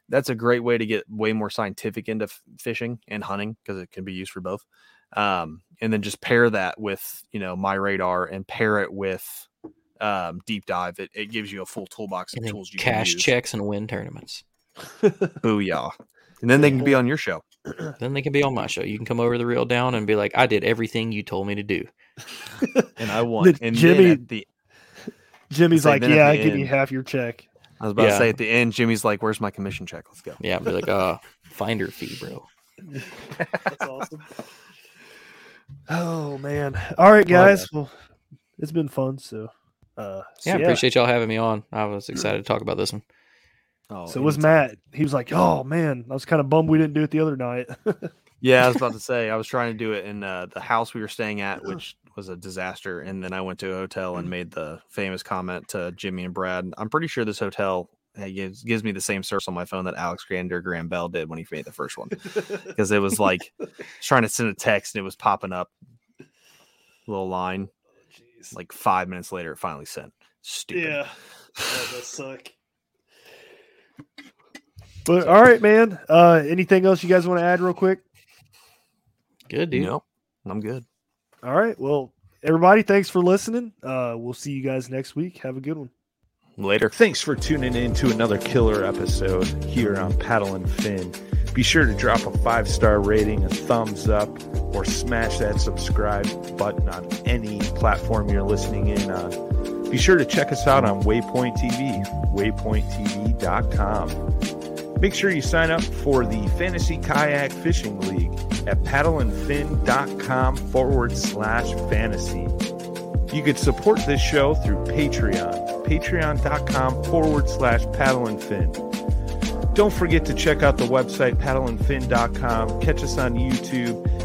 that's a great way to get way more scientific into f- fishing and hunting because it can be used for both. Um, and then just pair that with you know MyRadar and pair it with um, deep dive. It, it gives you a full toolbox of tools you cash can use. checks and win tournaments. Booyah! And then they can be on your show. Then they can be on my show. You can come over the reel down and be like, "I did everything you told me to do." and I won. And Jimmy- the Jimmy's Say like, yeah, the give me end- half your check. I was about to say at the end, Jimmy's like, "Where's my commission check? Let's go." Yeah, be like, "Uh, finder fee, bro." That's awesome. Oh man! All right, guys. Well, it's been fun. So, uh, so Yeah, I appreciate y'all having me on. I was excited to talk about this one. Oh, So it was anytime. Matt. He was like, "Oh man, I was kind of bummed we didn't do it the other night." Yeah, I was about to say I was trying to do it in uh, the house we were staying at, which was a disaster, and then I went to a hotel and made the famous comment to Jimmy and Brad. I'm pretty sure this hotel uh, gives gives me the same service on my phone that Alex Grander Graham Bell did when he made the first one, because it was like trying to send a text and it was popping up a little line. Like five minutes later, it finally sent. Stupid. yeah, that does suck. But all right, man. Uh, anything else you guys want to add, real quick? Good dude. Nope, I'm good. All right. Well, everybody, thanks for listening. Uh, we'll see you guys next week. Have a good one. Later. Thanks for tuning in to another killer episode here on Paddle and Fin. Be sure to drop a five star rating, a thumbs up, or smash that subscribe button on any platform you're listening in on. Be sure to check us out on Waypoint TV, waypointtv.com. Make sure you sign up for the Fantasy Kayak Fishing League at paddleandfin.com forward slash fantasy. You could support this show through Patreon, patreon.com forward slash paddle and fin. Don't forget to check out the website, paddleandfin.com. Catch us on YouTube.